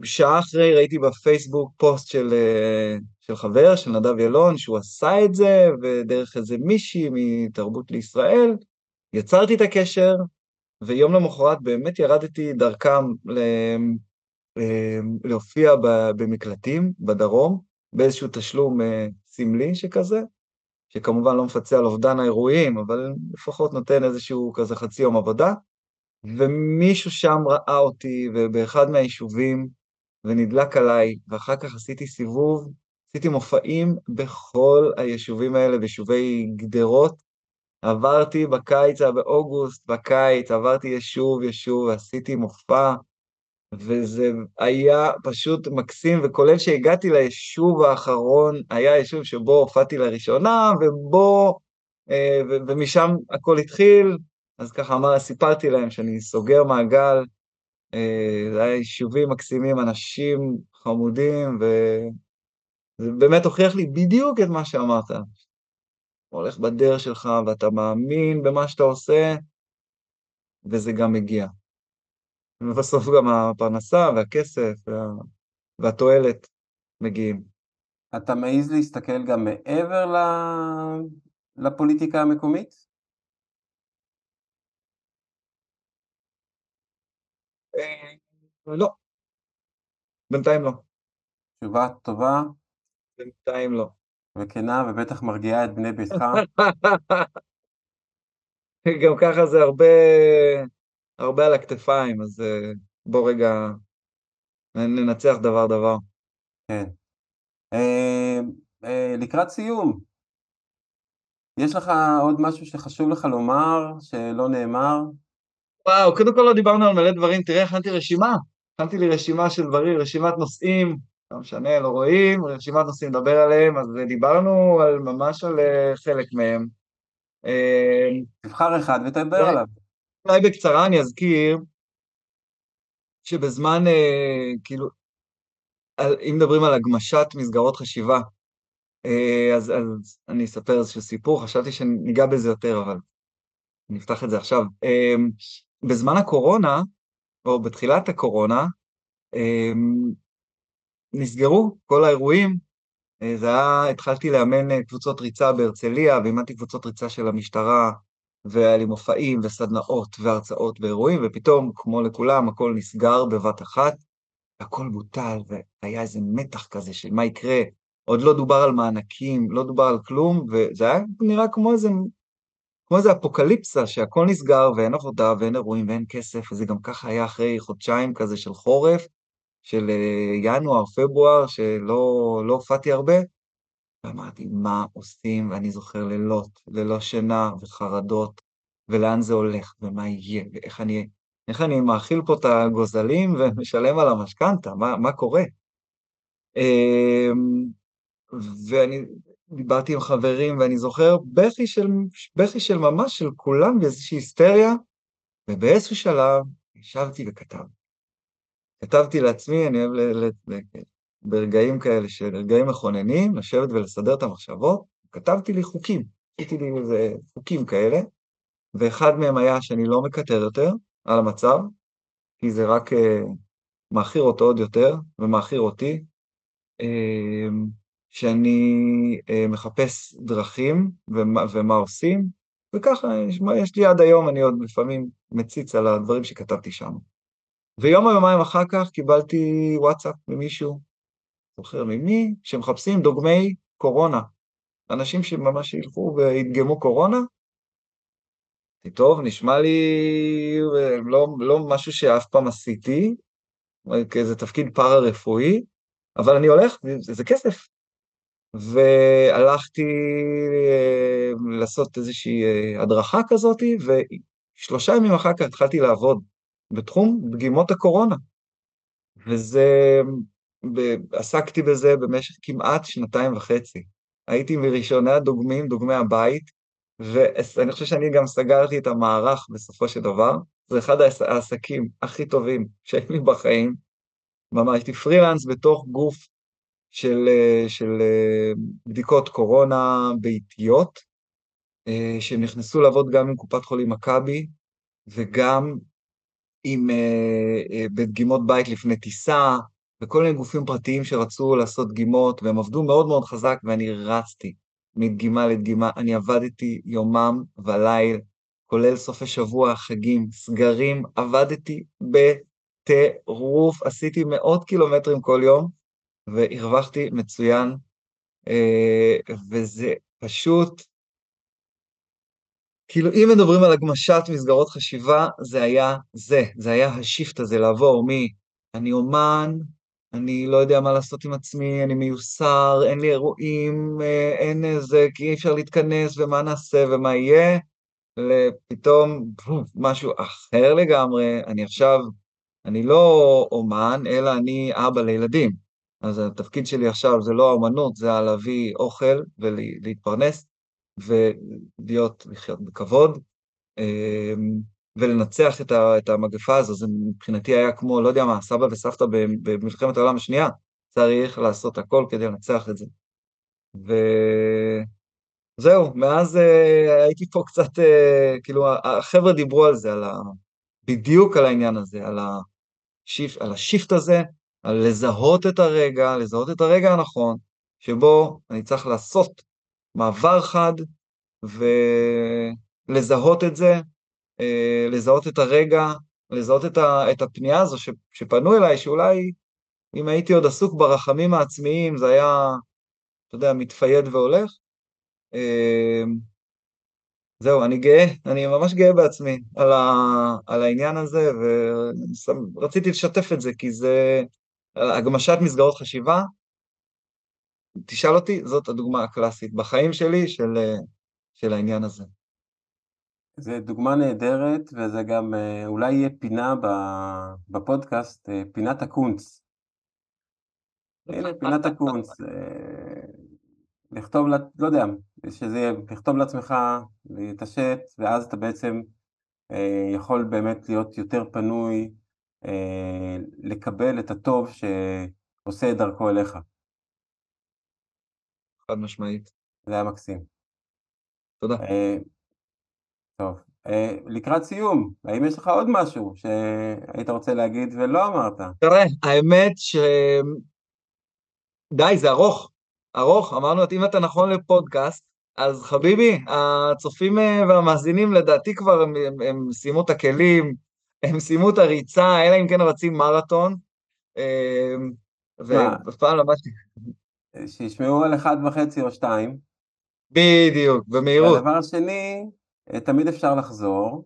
בשעה אחרי ראיתי בפייסבוק פוסט של, אה, של חבר, של נדב ילון, שהוא עשה את זה, ודרך איזה מישהי מתרבות לישראל, יצרתי את הקשר, ויום למחרת באמת ירדתי דרכם ל... אה, להופיע במקלטים בדרום, באיזשהו תשלום אה, סמלי שכזה, שכמובן לא מפצה על אובדן האירועים, אבל לפחות נותן איזשהו כזה חצי יום עבודה. ומישהו שם ראה אותי, ובאחד מהיישובים, ונדלק עליי, ואחר כך עשיתי סיבוב, עשיתי מופעים בכל היישובים האלה, ביישובי גדרות. עברתי בקיץ, באוגוסט, בקיץ, עברתי יישוב, יישוב, ועשיתי מופע, וזה היה פשוט מקסים, וכולל שהגעתי ליישוב האחרון, היה יישוב שבו הופעתי לראשונה, ובו, אה, ומשם הכל התחיל, אז ככה אמר, סיפרתי להם שאני סוגר מעגל, אה, זה היה יישובים מקסימים, אנשים חמודים, וזה באמת הוכיח לי בדיוק את מה שאמרת. הולך בדרך שלך ואתה מאמין במה שאתה עושה, וזה גם מגיע. ובסוף גם הפרנסה והכסף וה... והתועלת מגיעים. אתה מעז להסתכל גם מעבר ל... לפוליטיקה המקומית? לא, בינתיים לא. תשובה טובה בינתיים לא. וכנה, ובטח מרגיעה את בני ביתך. גם ככה זה הרבה, הרבה על הכתפיים, אז אה, בוא רגע ננצח דבר דבר. כן. אה, אה, לקראת סיום, יש לך עוד משהו שחשוב לך לומר, שלא נאמר? וואו, קודם כל לא דיברנו על מלא דברים, תראה, הכנתי רשימה. הכנתי לי רשימה של דברים, רשימת נושאים, לא משנה, לא רואים, רשימת נושאים לדבר עליהם, אז דיברנו על, ממש על אה, חלק מהם. אה, תבחר אחד ותדבר עליו. אולי בקצרה אני אזכיר שבזמן, אה, כאילו, אם מדברים על הגמשת מסגרות חשיבה, אז, אז אני אספר איזשהו סיפור, חשבתי שניגע בזה יותר, אבל נפתח את זה עכשיו. בזמן הקורונה, או בתחילת הקורונה, אה, נסגרו כל האירועים. אה, זה היה, התחלתי לאמן אה, קבוצות ריצה בהרצליה, ואימנתי קבוצות ריצה של המשטרה, והיה לי מופעים וסדנאות והרצאות ואירועים, ופתאום, כמו לכולם, הכל נסגר בבת אחת, הכל בוטל, והיה איזה מתח כזה של מה יקרה. עוד לא דובר על מענקים, לא דובר על כלום, וזה היה נראה כמו איזה, כמו איזה אפוקליפסה, שהכל נסגר ואין עבודה ואין אירועים ואין כסף, וזה גם ככה היה אחרי חודשיים כזה של חורף, של אה, ינואר, פברואר, שלא לא הופעתי הרבה, ואמרתי, מה עושים? ואני זוכר לילות, ללא שינה וחרדות, ולאן זה הולך, ומה יהיה, ואיך אני, איך אני מאכיל פה את הגוזלים ומשלם על המשכנתה, מה, מה קורה? אמ, ואני דיברתי עם חברים, ואני זוכר בכי של, בכי של ממש של כולם באיזושהי היסטריה, ובאיזשהו שלב ישבתי וכתבתי. כתבתי לעצמי, אני אוהב ל- ל- ל- ברגעים כאלה של רגעים מכוננים, לשבת ולסדר את המחשבות, כתבתי לי חוקים, עשיתי לי איזה חוקים כאלה, ואחד מהם היה שאני לא מקטר יותר על המצב, כי זה רק uh, מעכיר אותו עוד יותר, ומעכיר אותי, uh, שאני uh, מחפש דרכים ומה, ומה עושים, וככה, יש, לי עד היום, אני עוד לפעמים מציץ על הדברים שכתבתי שם. ויום או יומיים אחר כך קיבלתי וואטסאפ ממישהו, זוכר ממי, שמחפשים דוגמי קורונה. אנשים שממש ילכו וידגמו קורונה. טוב, נשמע לי אה, לא, לא משהו שאף פעם עשיתי, כאיזה תפקיד פארה-רפואי, אבל אני הולך, זה כסף. והלכתי אה, לעשות איזושהי אה, הדרכה כזאת, ושלושה ימים אחר כך התחלתי לעבוד בתחום דגימות הקורונה. וזה, עסקתי בזה במשך כמעט שנתיים וחצי. הייתי מראשוני הדוגמים, דוגמי הבית, ואני חושב שאני גם סגרתי את המערך בסופו של דבר. זה אחד העס- העסקים הכי טובים שהיו לי בחיים. ממש, הייתי פרילנס בתוך גוף של, אה, של אה, בדיקות קורונה ביתיות, אה, שנכנסו לעבוד גם עם קופת חולים מכבי וגם עם, בדגימות בית לפני טיסה, וכל מיני גופים פרטיים שרצו לעשות דגימות, והם עבדו מאוד מאוד חזק, ואני רצתי מדגימה לדגימה. אני עבדתי יומם וליל, כולל סופי שבוע, חגים, סגרים, עבדתי בטירוף, עשיתי מאות קילומטרים כל יום, והרווחתי מצוין, אה, וזה פשוט, כאילו אם מדברים על הגמשת מסגרות חשיבה, זה היה זה, זה היה השיפט הזה, לעבור מ... אני אומן, אני לא יודע מה לעשות עם עצמי, אני מיוסר, אין לי אירועים, אה, אין איזה, כי אי אפשר להתכנס, ומה נעשה ומה יהיה, לפתאום משהו אחר לגמרי, אני עכשיו, אני לא אומן, אלא אני אבא לילדים. אז התפקיד שלי עכשיו זה לא האומנות, זה להביא אוכל ולהתפרנס ולהיות, לחיות בכבוד אמ, ולנצח את המגפה הזו. זה מבחינתי היה כמו, לא יודע מה, סבא וסבתא במלחמת העולם השנייה, צריך לעשות הכל כדי לנצח את זה. וזהו, מאז אה, הייתי פה קצת, אה, כאילו, החבר'ה דיברו על זה, על ה... בדיוק על העניין הזה, על, השיפ... על השיפט הזה, על לזהות את הרגע, לזהות את הרגע הנכון, שבו אני צריך לעשות מעבר חד ולזהות את זה, אה, לזהות את הרגע, לזהות את, ה... את הפנייה הזו ש... שפנו אליי, שאולי אם הייתי עוד עסוק ברחמים העצמיים, זה היה, אתה יודע, מתפייד והולך. אה, זהו, אני גאה, אני ממש גאה בעצמי על, ה... על העניין הזה, ורציתי לשתף את זה, כי זה הגמשת מסגרות חשיבה. תשאל אותי, זאת הדוגמה הקלאסית בחיים שלי של, של העניין הזה. זה דוגמה נהדרת, וזה גם אה, אולי יהיה פינה בפודקאסט, אה, פינת הקונץ. הנה, פינת הקונץ. אה, לכתוב, לא יודע, שזה יהיה, לכתוב לעצמך, להתעשת, ואז אתה בעצם יכול באמת להיות יותר פנוי לקבל את הטוב שעושה את דרכו אליך. חד משמעית. זה היה מקסים. תודה. אה, טוב, אה, לקראת סיום, האם יש לך עוד משהו שהיית רוצה להגיד ולא אמרת? תראה, האמת ש... די, זה ארוך. ארוך, אמרנו, אם אתה נכון לפודקאסט, אז חביבי, הצופים והמאזינים לדעתי כבר הם, הם, הם סיימו את הכלים, הם סיימו את הריצה, אלא אם כן רצים מרתון, אמ, ואף פעם למדתי. שישמעו על אחד וחצי או שתיים. בדיוק, במהירות. והדבר השני, אה, תמיד אפשר לחזור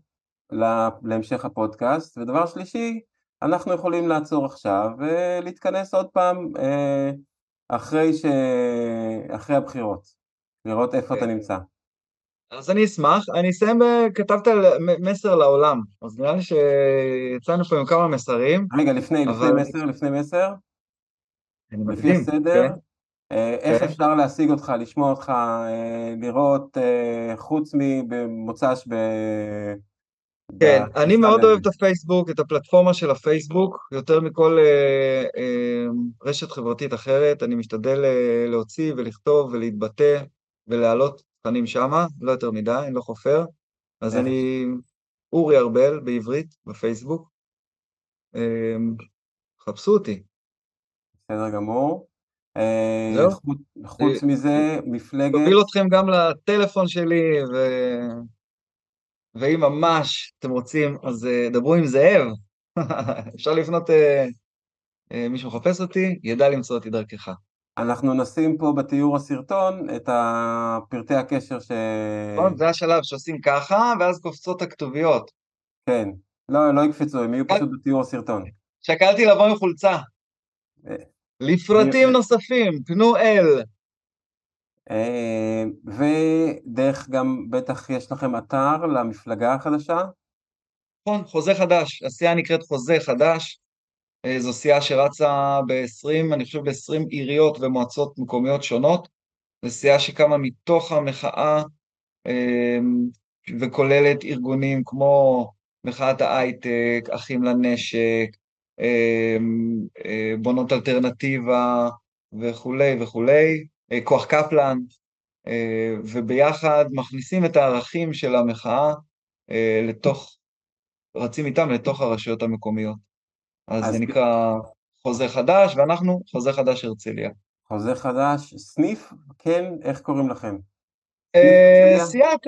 להמשך הפודקאסט, ודבר שלישי, אנחנו יכולים לעצור עכשיו ולהתכנס עוד פעם אה, אחרי, ש... אחרי הבחירות, לראות איפה אתה נמצא. אז אני אשמח. אני אסיים, כתבת מסר לעולם, אז נראה לי שיצאנו פה עם כמה מסרים. רגע, לפני, אבל... לפני מסר, לפני מסר. לפי הסדר, כן. אה, איך כן. אפשר להשיג אותך, לשמוע אותך, אה, לראות, אה, חוץ מבמוצ"ש ב... כן, אני מאוד אוהב את הפייסבוק, את הפלטפורמה של הפייסבוק, יותר מכל אה, אה, רשת חברתית אחרת. אני משתדל אה, להוציא ולכתוב ולהתבטא ולהעלות תכנים שמה, לא יותר מדי, אני לא חופר. אז אני אורי ארבל בעברית, בפייסבוק. אמ, חפשו אותי. בסדר גמור. אה, זהו. חוץ מזה, מפלגת... תוביל אתכם גם לטלפון שלי, ו... ואם ממש אתם רוצים, אז אה, דברו עם זאב. אפשר לפנות, אה, מי שמחפש אותי, ידע למצוא אותי דרכך. אנחנו נשים פה בתיאור הסרטון את פרטי הקשר ש... נכון, זה השלב שעושים ככה, ואז קופצות הכתוביות. כן, לא, לא יקפצו, הם יהיו פשוט בתיאור הסרטון. שקלתי לבוא עם חולצה. אה, לפרטים נוספים, פנו אל. ודרך גם, בטח יש לכם אתר למפלגה החדשה? נכון, חוזה חדש, הסיעה נקראת חוזה חדש, זו סיעה שרצה ב-20, אני חושב ב-20 עיריות ומועצות מקומיות שונות, זו סיעה שקמה מתוך המחאה וכוללת ארגונים כמו מחאת ההייטק, אחים לנשק, בונות אלטרנטיבה וכולי וכולי, כוח קפלן, וביחד מכניסים את הערכים של המחאה לתוך, רצים איתם לתוך הרשויות המקומיות. אז זה נקרא חוזה חדש, ואנחנו חוזה חדש הרצליה. חוזה חדש, סניף, כן, איך קוראים לכם? סיעת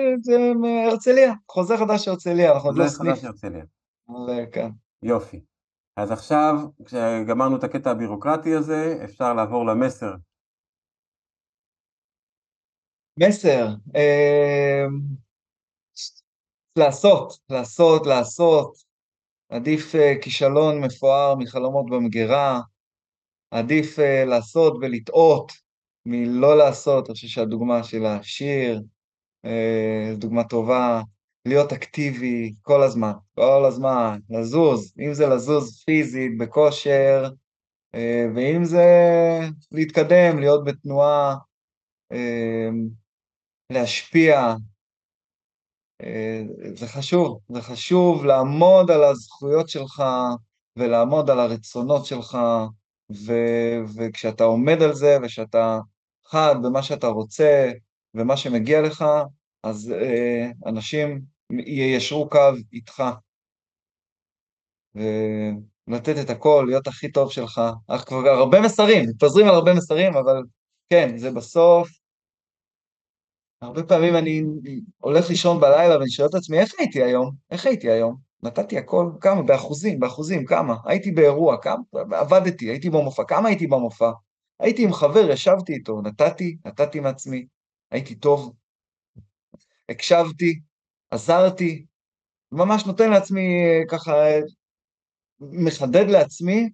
הרצליה, חוזה חדש הרצליה, אנחנו עוד לא סניף. חוזה חדש הרצליה. כן. יופי. אז עכשיו, כשגמרנו את הקטע הבירוקרטי הזה, אפשר לעבור למסר. מסר, לעשות, לעשות, לעשות. עדיף כישלון מפואר מחלומות במגירה, עדיף לעשות ולטעות מלא לעשות, אני חושב שהדוגמה של השיר, דוגמה טובה, להיות אקטיבי כל הזמן, כל הזמן, לזוז, אם זה לזוז פיזית, בכושר, ואם זה להתקדם, להיות בתנועה, להשפיע, זה חשוב, זה חשוב לעמוד על הזכויות שלך ולעמוד על הרצונות שלך, וכשאתה עומד על זה ושאתה חד במה שאתה רוצה ומה שמגיע לך, אז אנשים יישרו קו איתך. ולתת את הכל, להיות הכי טוב שלך. אך כבר הרבה מסרים, מתפזרים על הרבה מסרים, אבל כן, זה בסוף. הרבה פעמים אני הולך לישון בלילה ואני שואל את עצמי, איך הייתי היום? איך הייתי היום? נתתי הכל, כמה? באחוזים, באחוזים, כמה? הייתי באירוע, כמה? עבדתי, הייתי במופע, כמה הייתי במופע? הייתי עם חבר, ישבתי איתו, נתתי, נתתי מעצמי, הייתי טוב, הקשבתי, עזרתי, ממש נותן לעצמי ככה, מחדד לעצמי,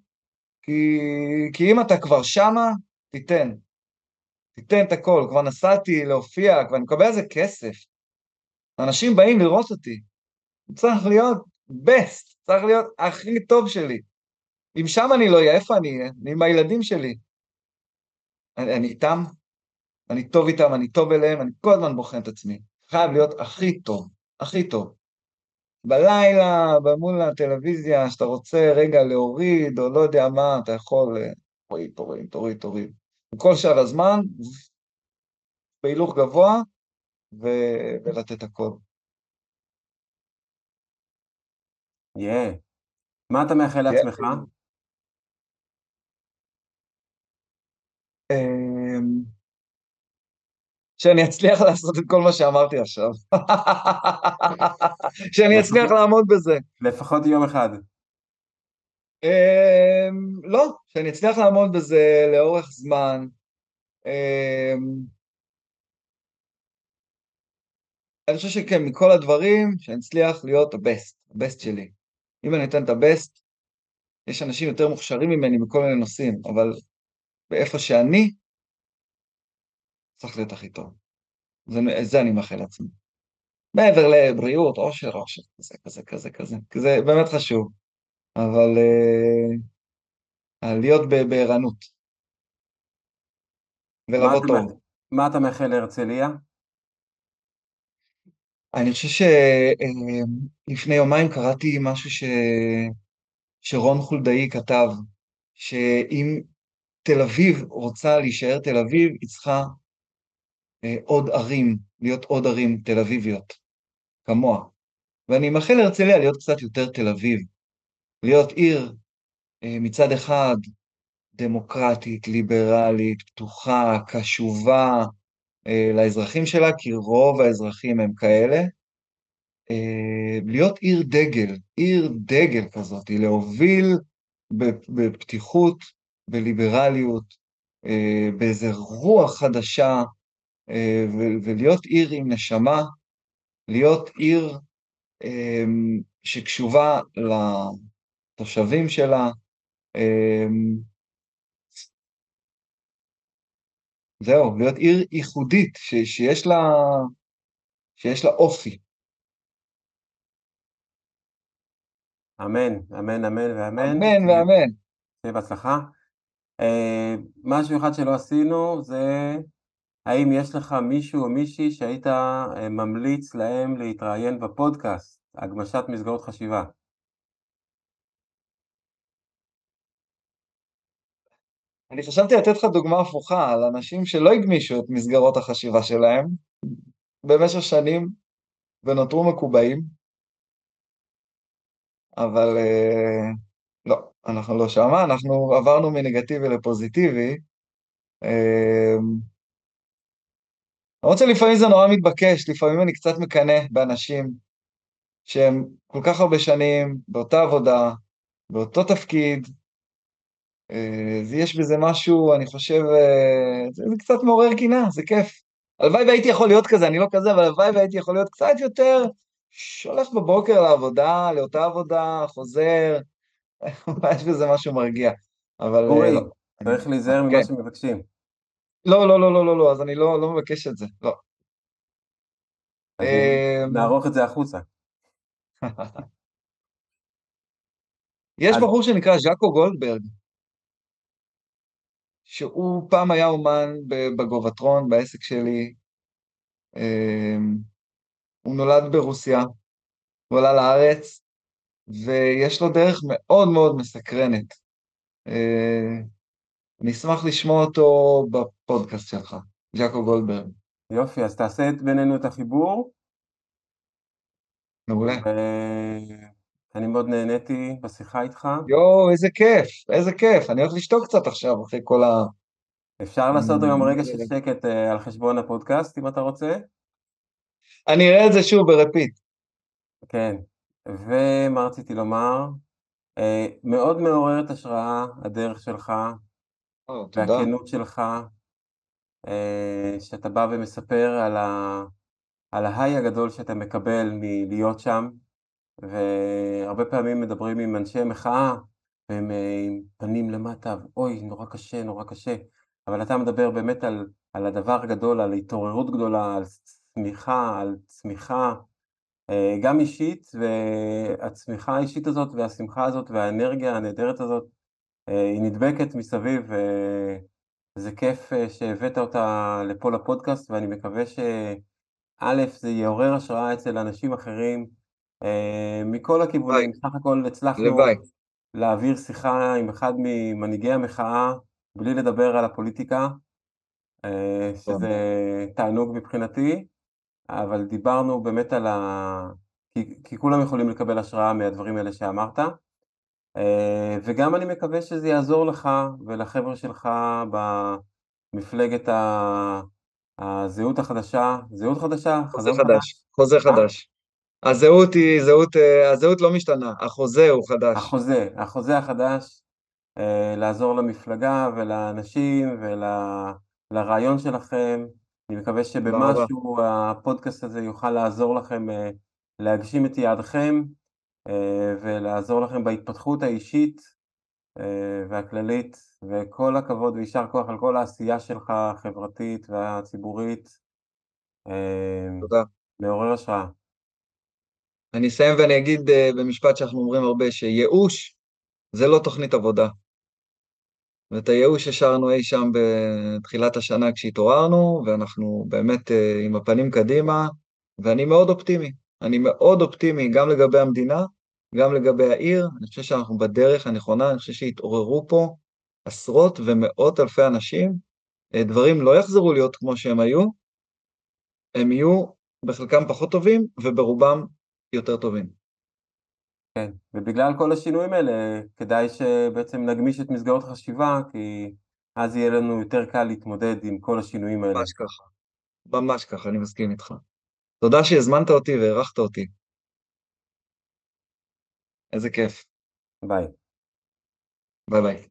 כי, כי אם אתה כבר שמה, תיתן. תיתן את הכל, כבר נסעתי להופיע, כבר אני מקבל על זה כסף. אנשים באים לראות אותי. צריך להיות best, צריך להיות הכי טוב שלי. אם שם אני לא אהיה, איפה אני אהיה? אני עם הילדים שלי. אני, אני איתם, אני טוב איתם, אני טוב אליהם, אני כל הזמן בוחן את עצמי. חייב להיות הכי טוב, הכי טוב. בלילה, מול הטלוויזיה, שאתה רוצה רגע להוריד, או לא יודע מה, אתה יכול, תוריד, תוריד, תוריד, תוריד. כל שאר הזמן, בהילוך גבוה, ו... ולתת הכל. יאה. Yeah. מה אתה מאחל לעצמך? אמ, שאני אצליח לעשות את כל מה שאמרתי עכשיו. שאני אצליח לעמוד בזה. לפחות יום אחד. אמ, לא, שאני אצליח לעמוד בזה לאורך זמן. אמ, אני חושב שכן, מכל הדברים, שאני אצליח להיות הבסט, הבסט שלי. אם אני אתן את הבסט, יש אנשים יותר מוכשרים ממני בכל מיני נושאים, אבל באיפה שאני, צריך להיות הכי טוב. זה, זה אני מאחל לעצמי. מעבר לבריאות, עושר, עושר, כזה, כזה, כזה, כזה, כי זה באמת חשוב. אבל uh, להיות בערנות. ולעבוד טוב. מה אתה מאחל להרצליה? אני חושב שלפני אה, יומיים קראתי משהו ש... שרון חולדאי כתב, שאם תל אביב רוצה להישאר תל אביב, היא צריכה עוד ערים, להיות עוד ערים תל אביביות, כמוה. ואני מאחל להרצליה להיות קצת יותר תל אביב, להיות עיר אה, מצד אחד דמוקרטית, ליברלית, פתוחה, קשובה אה, לאזרחים שלה, כי רוב האזרחים הם כאלה, אה, להיות עיר דגל, עיר דגל כזאת, להוביל בפתיחות, בליברליות, באיזה רוח חדשה, ולהיות עיר עם נשמה, להיות עיר שקשובה לתושבים שלה, זהו, להיות עיר ייחודית, ש, שיש לה, שיש לה אופי. אמן, אמן, אמן ואמן. אמן ואמן. שיהיה בהצלחה. אה, משהו אחד שלא עשינו זה האם יש לך מישהו או מישהי שהיית אה, ממליץ להם להתראיין בפודקאסט, הגמשת מסגרות חשיבה? אני חשבתי לתת לך דוגמה הפוכה על אנשים שלא הגמישו את מסגרות החשיבה שלהם במשך שנים ונותרו מקובעים, אבל אה, לא, אנחנו לא שמה, אנחנו עברנו מנגטיבי לפוזיטיבי. אה, למרות שלפעמים זה נורא מתבקש, לפעמים אני קצת מקנא באנשים שהם כל כך הרבה שנים באותה עבודה, באותו תפקיד, יש בזה משהו, אני חושב, אה, זה, קצת מעורר קנאה, זה כיף. הלוואי והייתי יכול להיות כזה, אני לא כזה, אבל הלוואי והייתי יכול להיות קצת יותר, שהולך בבוקר לעבודה, לאותה עבודה, חוזר, יש בזה משהו מרגיע. אבל אה, אורי, לא. צריך להיזהר כן. ממה שמבקשים. לא, לא, לא, לא, לא, לא, אז אני לא, לא מבקש את זה, לא. נערוך את זה החוצה. יש בחור שנקרא ז'אקו גולדברג, שהוא פעם היה אומן בגובטרון, בעסק שלי. אמ, הוא נולד ברוסיה, הוא עלה לארץ, ויש לו דרך מאוד מאוד מסקרנת. אה, אני אשמח לשמוע אותו בפודקאסט שלך, ז'אקו גולדברג. יופי, אז תעשה את בינינו את החיבור, מעולה. ואני מאוד נהניתי בשיחה איתך. יואו, איזה כיף, איזה כיף. אני הולך לשתוק קצת עכשיו, אחרי כל ה... אפשר לעשות היום רגע אה, של שקט אה, על חשבון הפודקאסט, אם אתה רוצה. אני אראה את זה שוב ברפיט. כן, ומה רציתי לומר? אה, מאוד מעוררת השראה הדרך שלך או, תודה. והכנות שלך, אה, שאתה בא ומספר על, ה... על ההיי הגדול שאתה מקבל מלהיות שם, והרבה פעמים מדברים עם אנשי מחאה, והם אה, עם פנים למטה, אוי, נורא קשה, נורא קשה, אבל אתה מדבר באמת על, על הדבר הגדול, על התעוררות גדולה, על צמיחה, על צמיחה, אה, גם אישית, והצמיחה האישית הזאת והשמחה הזאת והאנרגיה הנהדרת הזאת, אה, היא נדבקת מסביב, וזה כיף שהבאת אותה לפה לפודקאסט, ואני מקווה שא', זה יעורר השראה אצל אנשים אחרים מכל הכיוונים. סך הכל הצלחנו. להעביר שיחה עם אחד ממנהיגי המחאה, בלי לדבר על הפוליטיקה, אה, שזה תענוג מבחינתי. אבל דיברנו באמת על ה... כי, כי כולם יכולים לקבל השראה מהדברים האלה שאמרת, אה, וגם אני מקווה שזה יעזור לך ולחבר'ה שלך במפלגת ה... הזהות החדשה, זהות חדשה? חוזה חדש, חוזה חדש. הזהות היא, זהות, אה, הזהות לא משתנה, החוזה הוא חדש. החוזה, החוזה החדש, אה, לעזור למפלגה ולאנשים ולרעיון שלכם. אני מקווה. שבמשהו הפודקאסט הזה יוכל לעזור לכם אה, להגשים את יעדכם ולעזור לכם בהתפתחות האישית והכללית, וכל הכבוד ויישר כוח על כל העשייה שלך החברתית והציבורית. תודה. מעורר השראה. אני אסיים ואני אגיד אה, במשפט שאנחנו אומרים הרבה, שייאוש זה לא תוכנית עבודה. ואת הייאוש השארנו אי שם בתחילת השנה כשהתעוררנו, ואנחנו באמת אה, עם הפנים קדימה, ואני מאוד אופטימי. אני מאוד אופטימי גם לגבי המדינה, גם לגבי העיר. אני חושב שאנחנו בדרך הנכונה, אני חושב שהתעוררו פה עשרות ומאות אלפי אנשים. אה, דברים לא יחזרו להיות כמו שהם היו, הם יהיו בחלקם פחות טובים וברובם יותר טובים. כן, ובגלל כל השינויים האלה, כדאי שבעצם נגמיש את מסגרות החשיבה, כי אז יהיה לנו יותר קל להתמודד עם כל השינויים האלה. ממש ככה. ממש ככה, אני מסכים איתך. תודה שהזמנת אותי והערכת אותי. איזה כיף. ביי. ביי ביי.